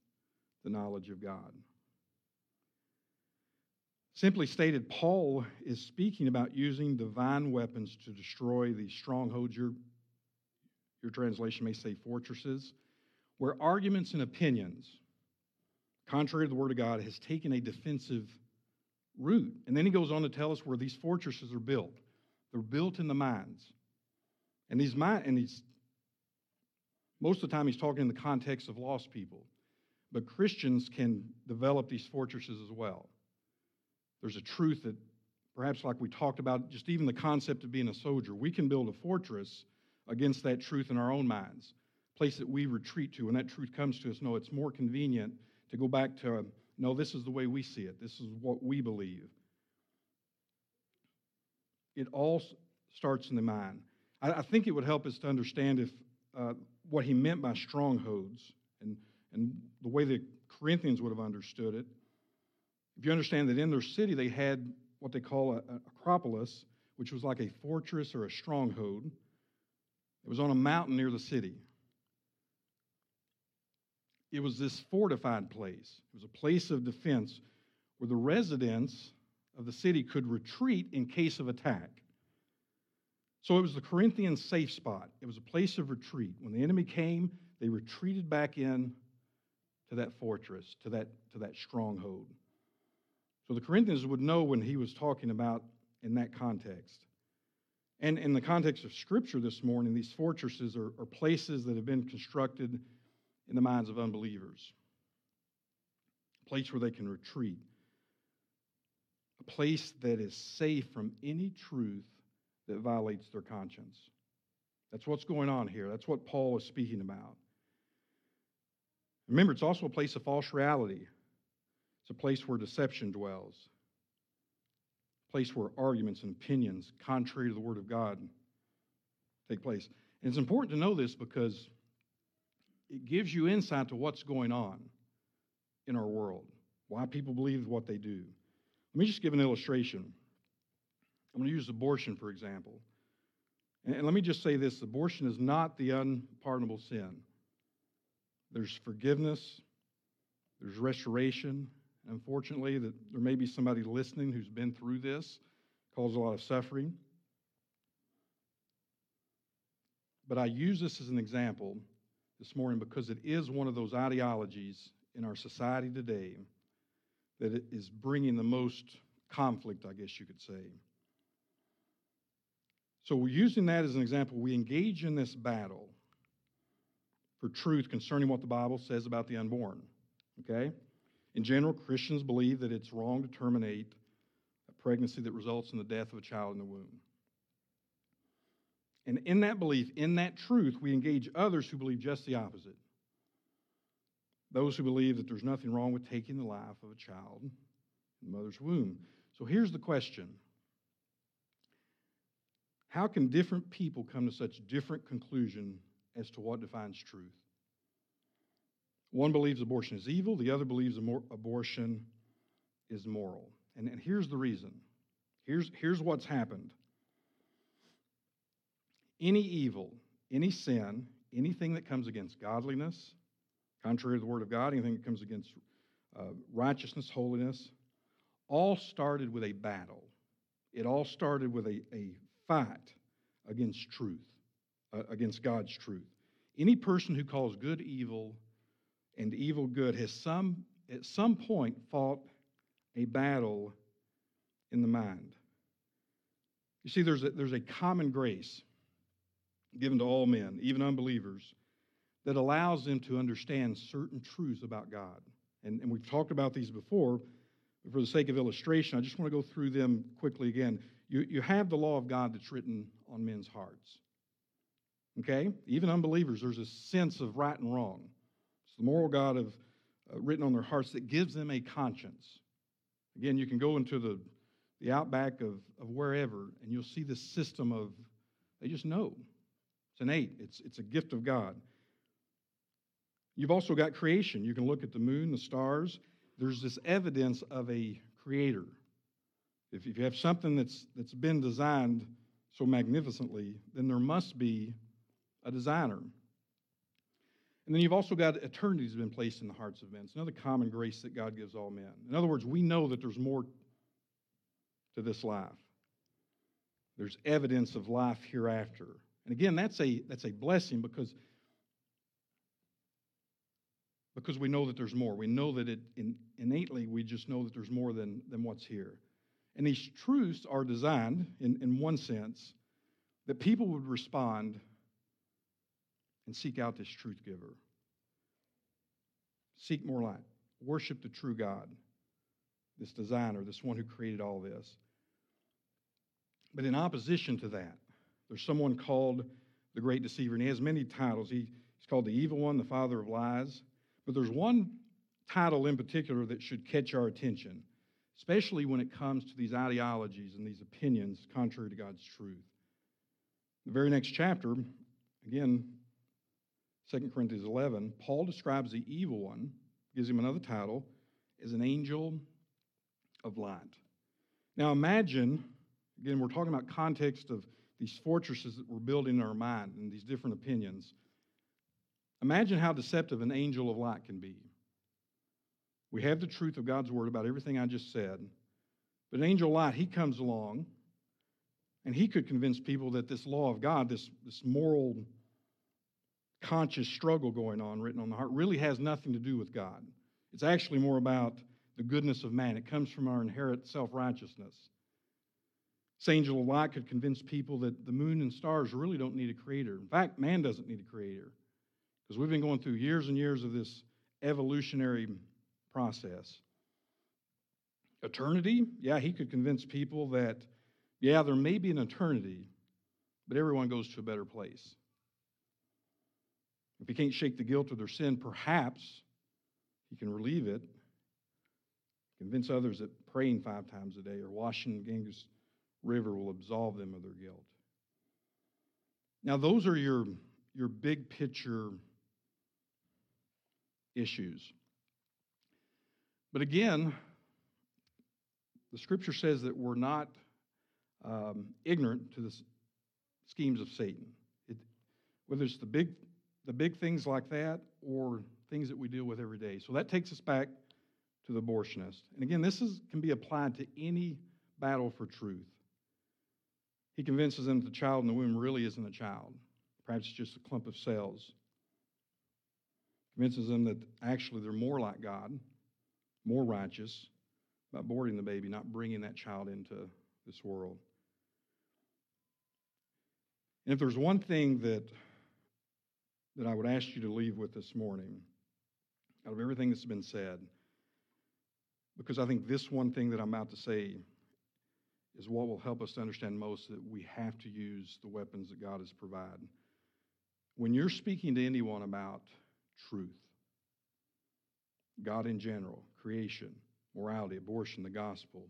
the knowledge of God. Simply stated, Paul is speaking about using divine weapons to destroy these strongholds. Your, your translation may say fortresses, where arguments and opinions, contrary to the Word of God, has taken a defensive root. And then he goes on to tell us where these fortresses are built. They're built in the minds. And these mind, and he's most of the time he's talking in the context of lost people. But Christians can develop these fortresses as well. There's a truth that, perhaps like we talked about, just even the concept of being a soldier, we can build a fortress against that truth in our own minds, place that we retreat to. When that truth comes to us, no, it's more convenient to go back to, no, this is the way we see it, this is what we believe. It all starts in the mind. I, I think it would help us to understand if uh, what he meant by strongholds and, and the way the Corinthians would have understood it if you understand that in their city they had what they call an acropolis, which was like a fortress or a stronghold, it was on a mountain near the city. It was this fortified place. It was a place of defense where the residents of the city could retreat in case of attack. So it was the Corinthian safe spot. It was a place of retreat. When the enemy came, they retreated back in to that fortress, to that, to that stronghold. So the Corinthians would know when he was talking about in that context. And in the context of Scripture this morning, these fortresses are, are places that have been constructed in the minds of unbelievers, a place where they can retreat, a place that is safe from any truth that violates their conscience. That's what's going on here. That's what Paul is speaking about. Remember, it's also a place of false reality. It's a place where deception dwells, a place where arguments and opinions contrary to the Word of God take place. And it's important to know this because it gives you insight to what's going on in our world, why people believe what they do. Let me just give an illustration. I'm going to use abortion, for example. And let me just say this abortion is not the unpardonable sin. There's forgiveness, there's restoration, Unfortunately, that there may be somebody listening who's been through this, caused a lot of suffering. But I use this as an example this morning because it is one of those ideologies in our society today that is bringing the most conflict, I guess you could say. So, using that as an example, we engage in this battle for truth concerning what the Bible says about the unborn. Okay? In general, Christians believe that it's wrong to terminate a pregnancy that results in the death of a child in the womb. And in that belief, in that truth, we engage others who believe just the opposite. Those who believe that there's nothing wrong with taking the life of a child in the mother's womb. So here's the question How can different people come to such different conclusion as to what defines truth? One believes abortion is evil, the other believes abortion is moral. And, and here's the reason. Here's, here's what's happened. Any evil, any sin, anything that comes against godliness, contrary to the Word of God, anything that comes against uh, righteousness, holiness, all started with a battle. It all started with a, a fight against truth, uh, against God's truth. Any person who calls good evil and evil good has some, at some point fought a battle in the mind. You see, there's a, there's a common grace given to all men, even unbelievers, that allows them to understand certain truths about God. And, and we've talked about these before, but for the sake of illustration, I just want to go through them quickly again. You, you have the law of God that's written on men's hearts. Okay? Even unbelievers, there's a sense of right and wrong. It's the moral God of, uh, written on their hearts that gives them a conscience. Again, you can go into the, the outback of, of wherever, and you'll see this system of, they just know. It's innate, it's, it's a gift of God. You've also got creation. You can look at the moon, the stars. There's this evidence of a creator. If you have something that's, that's been designed so magnificently, then there must be a designer. And then you've also got eternity has been placed in the hearts of men. It's another common grace that God gives all men. In other words, we know that there's more to this life. There's evidence of life hereafter. And again, that's a, that's a blessing because, because we know that there's more. We know that it in, innately, we just know that there's more than, than what's here. And these truths are designed, in, in one sense, that people would respond and seek out this truth giver. Seek more light. Worship the true God, this designer, this one who created all this. But in opposition to that, there's someone called the great deceiver, and he has many titles. He, he's called the evil one, the father of lies. But there's one title in particular that should catch our attention, especially when it comes to these ideologies and these opinions contrary to God's truth. The very next chapter, again, 2 Corinthians 11, Paul describes the evil one, gives him another title, as an angel of light. Now imagine, again, we're talking about context of these fortresses that we're building in our mind and these different opinions. Imagine how deceptive an angel of light can be. We have the truth of God's word about everything I just said, but an angel light, he comes along and he could convince people that this law of God, this, this moral, conscious struggle going on written on the heart, really has nothing to do with God. It's actually more about the goodness of man. It comes from our inherent self righteousness. This angel of light could convince people that the moon and stars really don't need a creator. In fact, man doesn't need a creator because we've been going through years and years of this evolutionary process. Eternity, yeah, he could convince people that, yeah, there may be an eternity, but everyone goes to a better place. If he can't shake the guilt of their sin, perhaps he can relieve it. Convince others that praying five times a day or washing the Ganges river will absolve them of their guilt. Now, those are your, your big picture issues. But again, the scripture says that we're not um, ignorant to the schemes of Satan. It, whether it's the big, the big things like that or things that we deal with every day. So that takes us back to the abortionist. And again, this is, can be applied to any battle for truth. He convinces them that the child in the womb really isn't a child. Perhaps it's just a clump of cells. convinces them that actually they're more like God, more righteous by aborting the baby, not bringing that child into this world. And if there's one thing that, that I would ask you to leave with this morning, out of everything that's been said, because I think this one thing that I'm about to say is what will help us to understand most that we have to use the weapons that God has provided. When you're speaking to anyone about truth, God in general, creation, morality, abortion, the gospel,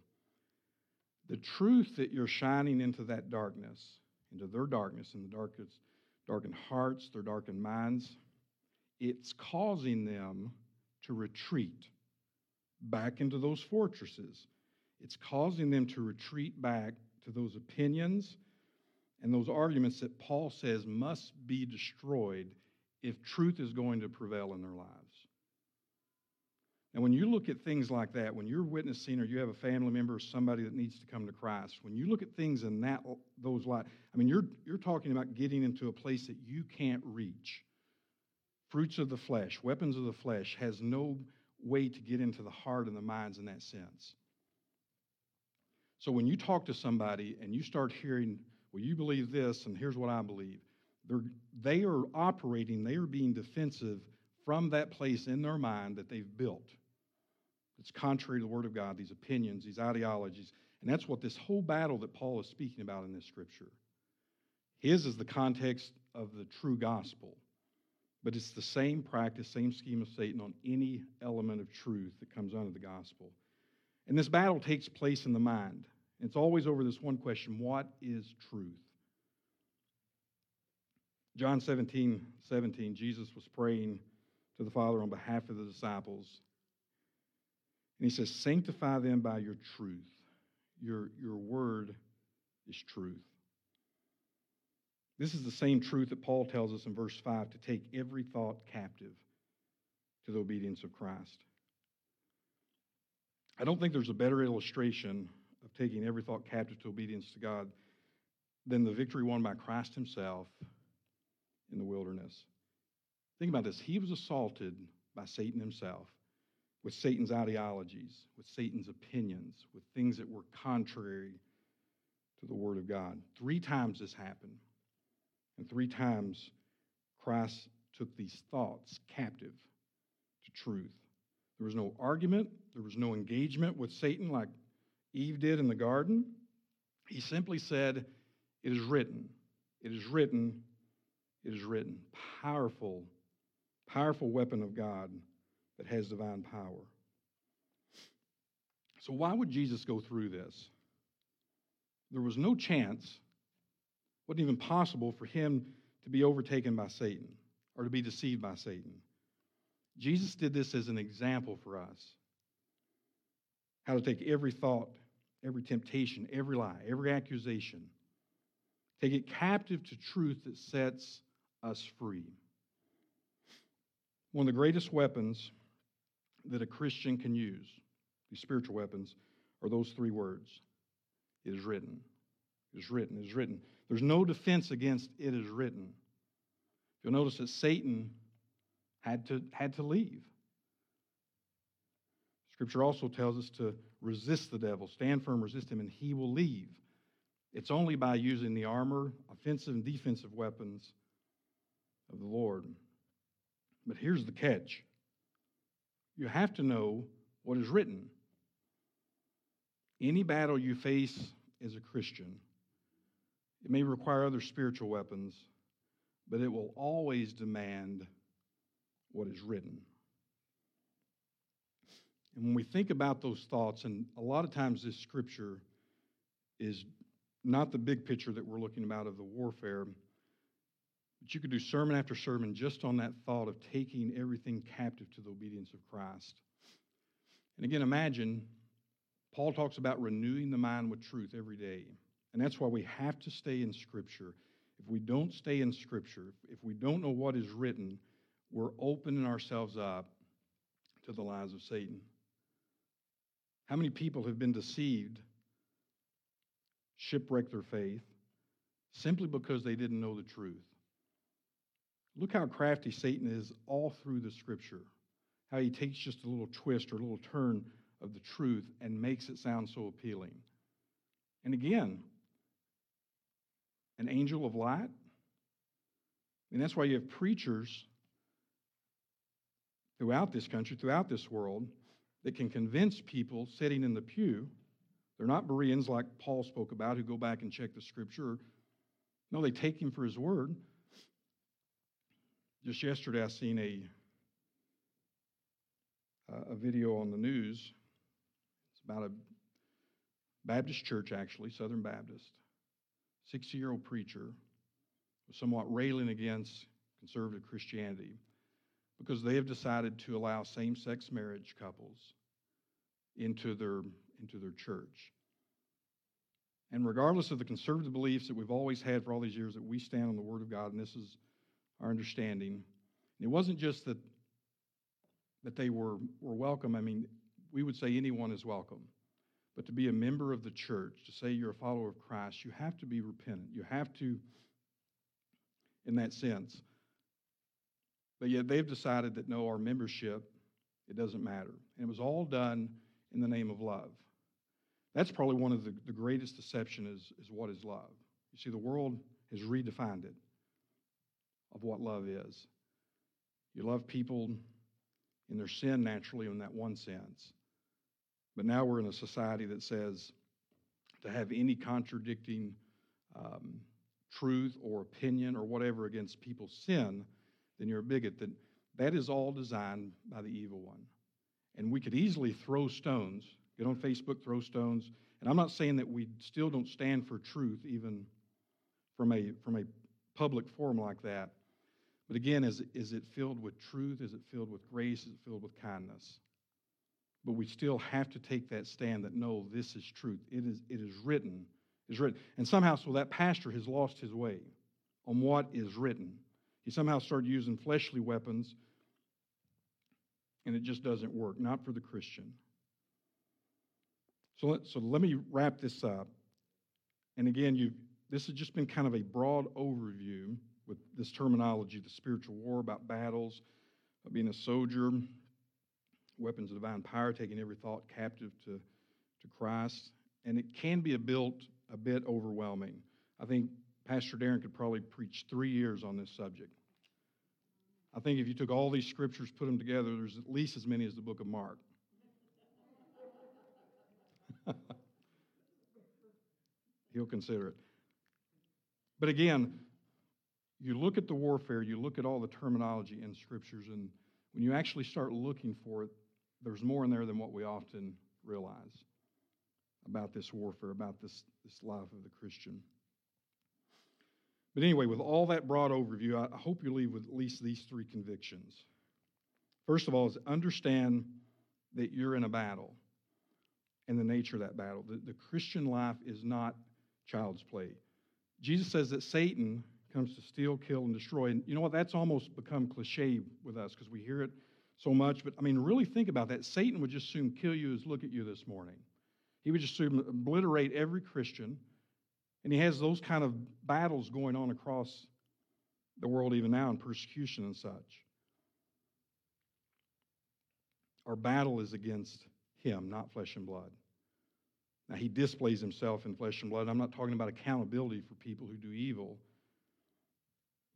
the truth that you're shining into that darkness, into their darkness, in the darkest, darkened hearts, their darkened minds, it's causing them to retreat back into those fortresses. It's causing them to retreat back to those opinions and those arguments that Paul says must be destroyed if truth is going to prevail in their lives. And when you look at things like that, when you're witnessing or you have a family member or somebody that needs to come to Christ, when you look at things in that those light, I mean, you're you're talking about getting into a place that you can't reach. Fruits of the flesh, weapons of the flesh, has no way to get into the heart and the minds in that sense. So when you talk to somebody and you start hearing, well, you believe this, and here's what I believe, they're, they are operating, they are being defensive from that place in their mind that they've built. It's contrary to the Word of God, these opinions, these ideologies. And that's what this whole battle that Paul is speaking about in this scripture. His is the context of the true gospel. But it's the same practice, same scheme of Satan on any element of truth that comes under the gospel. And this battle takes place in the mind. It's always over this one question what is truth? John 17, 17, Jesus was praying to the Father on behalf of the disciples. And he says, Sanctify them by your truth. Your, your word is truth. This is the same truth that Paul tells us in verse 5 to take every thought captive to the obedience of Christ. I don't think there's a better illustration of taking every thought captive to obedience to God than the victory won by Christ himself in the wilderness. Think about this. He was assaulted by Satan himself with Satan's ideologies, with Satan's opinions, with things that were contrary to the Word of God. Three times this happened. And three times Christ took these thoughts captive to truth. There was no argument, there was no engagement with Satan like Eve did in the garden. He simply said, It is written, it is written, it is written. Powerful, powerful weapon of God that has divine power. So, why would Jesus go through this? There was no chance wasn't even possible for him to be overtaken by Satan or to be deceived by Satan. Jesus did this as an example for us how to take every thought, every temptation, every lie, every accusation, take it captive to truth that sets us free. One of the greatest weapons that a Christian can use, these spiritual weapons, are those three words it is written. It is written. It is written. There's no defense against it is written. You'll notice that Satan had to, had to leave. Scripture also tells us to resist the devil, stand firm, resist him, and he will leave. It's only by using the armor, offensive and defensive weapons of the Lord. But here's the catch you have to know what is written. Any battle you face as a Christian, it may require other spiritual weapons, but it will always demand what is written. And when we think about those thoughts, and a lot of times this scripture is not the big picture that we're looking about of the warfare, but you could do sermon after sermon just on that thought of taking everything captive to the obedience of Christ. And again, imagine Paul talks about renewing the mind with truth every day. And that's why we have to stay in Scripture. If we don't stay in Scripture, if we don't know what is written, we're opening ourselves up to the lies of Satan. How many people have been deceived, shipwrecked their faith, simply because they didn't know the truth? Look how crafty Satan is all through the scripture. How he takes just a little twist or a little turn of the truth and makes it sound so appealing. And again, an angel of light. And that's why you have preachers throughout this country, throughout this world, that can convince people sitting in the pew. They're not Bereans like Paul spoke about who go back and check the scripture. No, they take him for his word. Just yesterday, I seen a a video on the news. It's about a Baptist church, actually, Southern Baptist. 60 year old preacher was somewhat railing against conservative Christianity because they have decided to allow same sex marriage couples into their, into their church. And regardless of the conservative beliefs that we've always had for all these years, that we stand on the Word of God, and this is our understanding. And it wasn't just that, that they were, were welcome. I mean, we would say anyone is welcome. But to be a member of the church, to say you're a follower of Christ, you have to be repentant. You have to, in that sense. But yet they've decided that no, our membership, it doesn't matter. And it was all done in the name of love. That's probably one of the, the greatest deception is, is what is love. You see, the world has redefined it of what love is. You love people in their sin naturally in that one sense. But now we're in a society that says to have any contradicting um, truth or opinion or whatever against people's sin, then you're a bigot. That that is all designed by the evil one. And we could easily throw stones, get on Facebook, throw stones. And I'm not saying that we still don't stand for truth, even from a from a public forum like that. But again, is, is it filled with truth? Is it filled with grace? Is it filled with kindness? But we still have to take that stand that no, this is truth. It is, it is written. Is written. And somehow, so that pastor has lost his way on what is written. He somehow started using fleshly weapons, and it just doesn't work, not for the Christian. So let, so let me wrap this up. And again, you this has just been kind of a broad overview with this terminology the spiritual war, about battles, being a soldier, weapons of divine power, taking every thought captive to, to Christ. And it can be a, built, a bit overwhelming. I think Pastor Darren could probably preach three years on this subject. I think if you took all these scriptures, put them together, there's at least as many as the book of Mark. He'll consider it. But again, you look at the warfare, you look at all the terminology in scriptures, and when you actually start looking for it, there's more in there than what we often realize about this warfare, about this, this life of the Christian. But anyway, with all that broad overview, I hope you leave with at least these three convictions. First of all, is understand that you're in a battle and the nature of that battle. The, the Christian life is not child's play. Jesus says that Satan comes to steal, kill, and destroy. And you know what? That's almost become cliche with us because we hear it so much. But I mean, really think about that. Satan would just soon kill you as look at you this morning. He would just soon obliterate every Christian. And he has those kind of battles going on across the world even now in persecution and such. Our battle is against him, not flesh and blood. Now, he displays himself in flesh and blood. I'm not talking about accountability for people who do evil,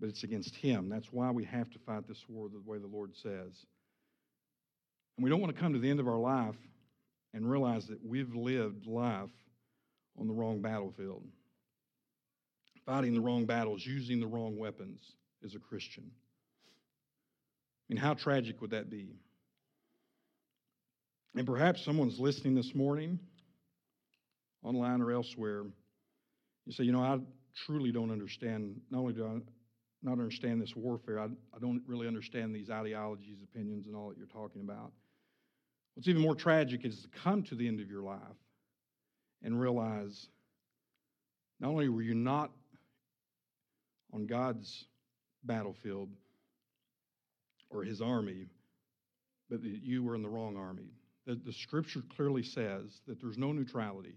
but it's against him. That's why we have to fight this war the way the Lord says. And we don't want to come to the end of our life and realize that we've lived life on the wrong battlefield, fighting the wrong battles, using the wrong weapons as a Christian. I mean, how tragic would that be? And perhaps someone's listening this morning, online or elsewhere. You say, you know, I truly don't understand, not only do I not understand this warfare, I, I don't really understand these ideologies, opinions, and all that you're talking about. What's even more tragic is to come to the end of your life and realize not only were you not on God's battlefield or his army, but that you were in the wrong army. The, the scripture clearly says that there's no neutrality.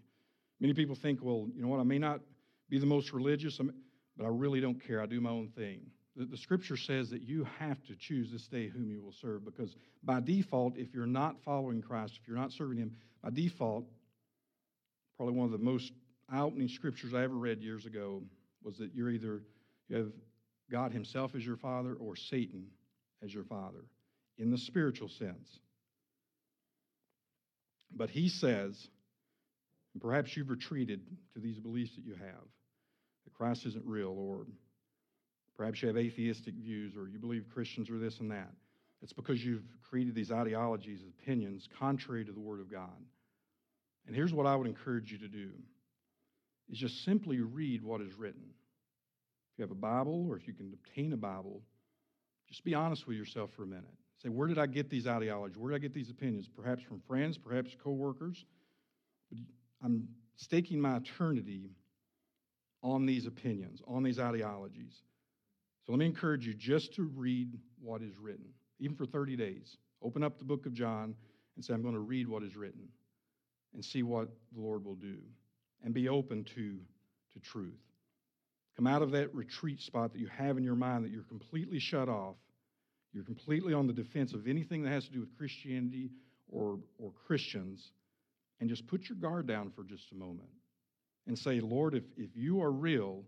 Many people think, well, you know what, I may not be the most religious, but I really don't care. I do my own thing. The, the scripture says that you have to choose this day whom you will serve because by default, if you're not following Christ, if you're not serving Him, by default, probably one of the most eye-opening scriptures I ever read years ago was that you're either you have God Himself as your father or Satan as your father in the spiritual sense. But He says, and perhaps you've retreated to these beliefs that you have Christ isn't real, or perhaps you have atheistic views, or you believe Christians are this and that. It's because you've created these ideologies, opinions contrary to the Word of God. And here's what I would encourage you to do is just simply read what is written. If you have a Bible or if you can obtain a Bible, just be honest with yourself for a minute. Say, where did I get these ideologies? Where did I get these opinions? Perhaps from friends, perhaps coworkers. But I'm staking my eternity on these opinions, on these ideologies. So let me encourage you just to read what is written, even for 30 days. Open up the book of John and say, I'm going to read what is written and see what the Lord will do and be open to, to truth. Come out of that retreat spot that you have in your mind that you're completely shut off. You're completely on the defense of anything that has to do with Christianity or, or Christians, and just put your guard down for just a moment and say, Lord, if, if you are real,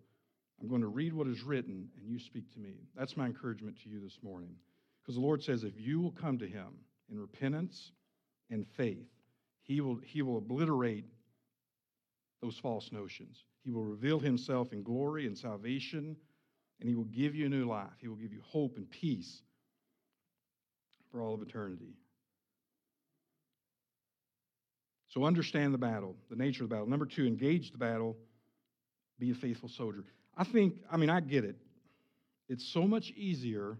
I'm going to read what is written and you speak to me. That's my encouragement to you this morning. Because the Lord says, if you will come to Him in repentance and faith, He will, he will obliterate those false notions. He will reveal Himself in glory and salvation, and He will give you a new life. He will give you hope and peace for all of eternity. So understand the battle, the nature of the battle. Number two, engage the battle, be a faithful soldier. I think, I mean, I get it. It's so much easier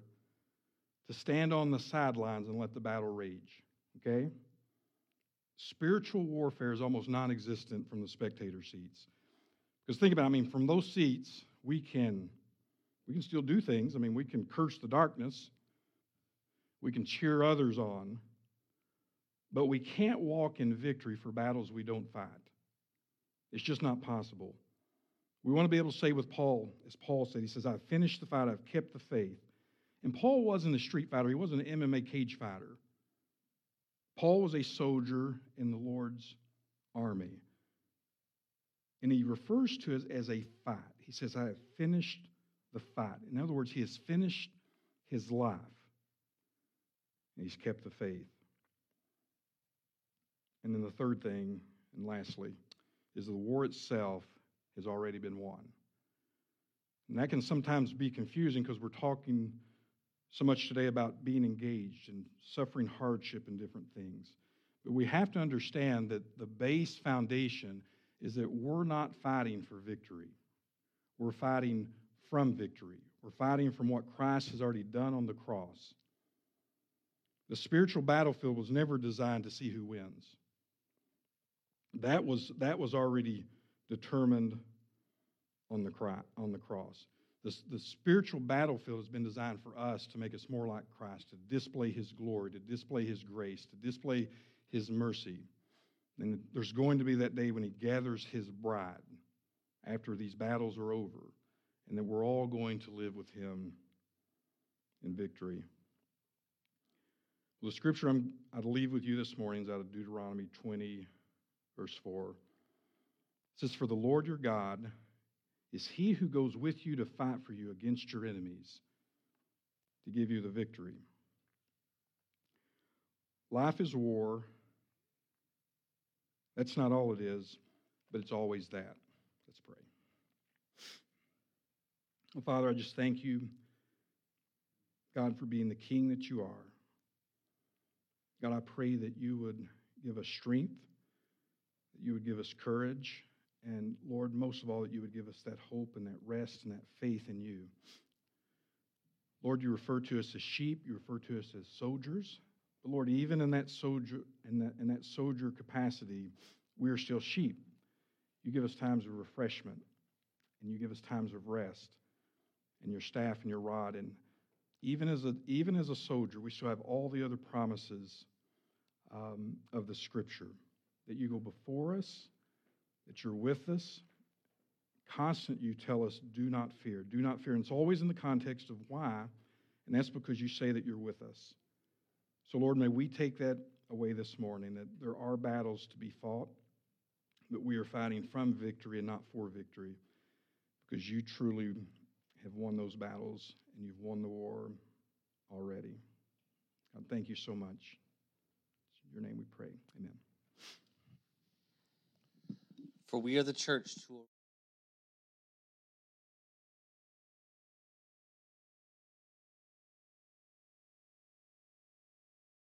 to stand on the sidelines and let the battle rage, okay? Spiritual warfare is almost non existent from the spectator seats. Because think about it, I mean, from those seats, we can we can still do things. I mean, we can curse the darkness. We can cheer others on. But we can't walk in victory for battles we don't fight. It's just not possible. We want to be able to say with Paul, as Paul said, he says, I've finished the fight, I've kept the faith. And Paul wasn't a street fighter, he wasn't an MMA cage fighter. Paul was a soldier in the Lord's army. And he refers to it as a fight. He says, I have finished the fight. In other words, he has finished his life. And he's kept the faith. And then the third thing, and lastly, is the war itself has already been won. And that can sometimes be confusing because we're talking so much today about being engaged and suffering hardship and different things. But we have to understand that the base foundation is that we're not fighting for victory. We're fighting from victory. We're fighting from what Christ has already done on the cross. The spiritual battlefield was never designed to see who wins. That was, that was already determined on the, cry, on the cross. The, the spiritual battlefield has been designed for us to make us more like Christ, to display His glory, to display His grace, to display His mercy. And there's going to be that day when He gathers His bride after these battles are over, and that we're all going to live with Him in victory. Well, the scripture I'm, I'd leave with you this morning is out of Deuteronomy 20, verse 4. It says, For the Lord your God is he who goes with you to fight for you against your enemies to give you the victory. Life is war. That's not all it is, but it's always that. Let's pray. Well, Father, I just thank you, God, for being the king that you are. God, I pray that you would give us strength, that you would give us courage, and Lord, most of all, that you would give us that hope and that rest and that faith in you. Lord, you refer to us as sheep, you refer to us as soldiers. But Lord, even in that soldier in that, in that soldier capacity, we are still sheep. You give us times of refreshment, and you give us times of rest, and your staff and your rod. And even as a, even as a soldier, we still have all the other promises um, of the Scripture that you go before us that you're with us, constant you tell us, do not fear, do not fear. And it's always in the context of why, and that's because you say that you're with us. So, Lord, may we take that away this morning, that there are battles to be fought, but we are fighting from victory and not for victory, because you truly have won those battles and you've won the war already. God, thank you so much. In your name we pray. Amen. For we are the church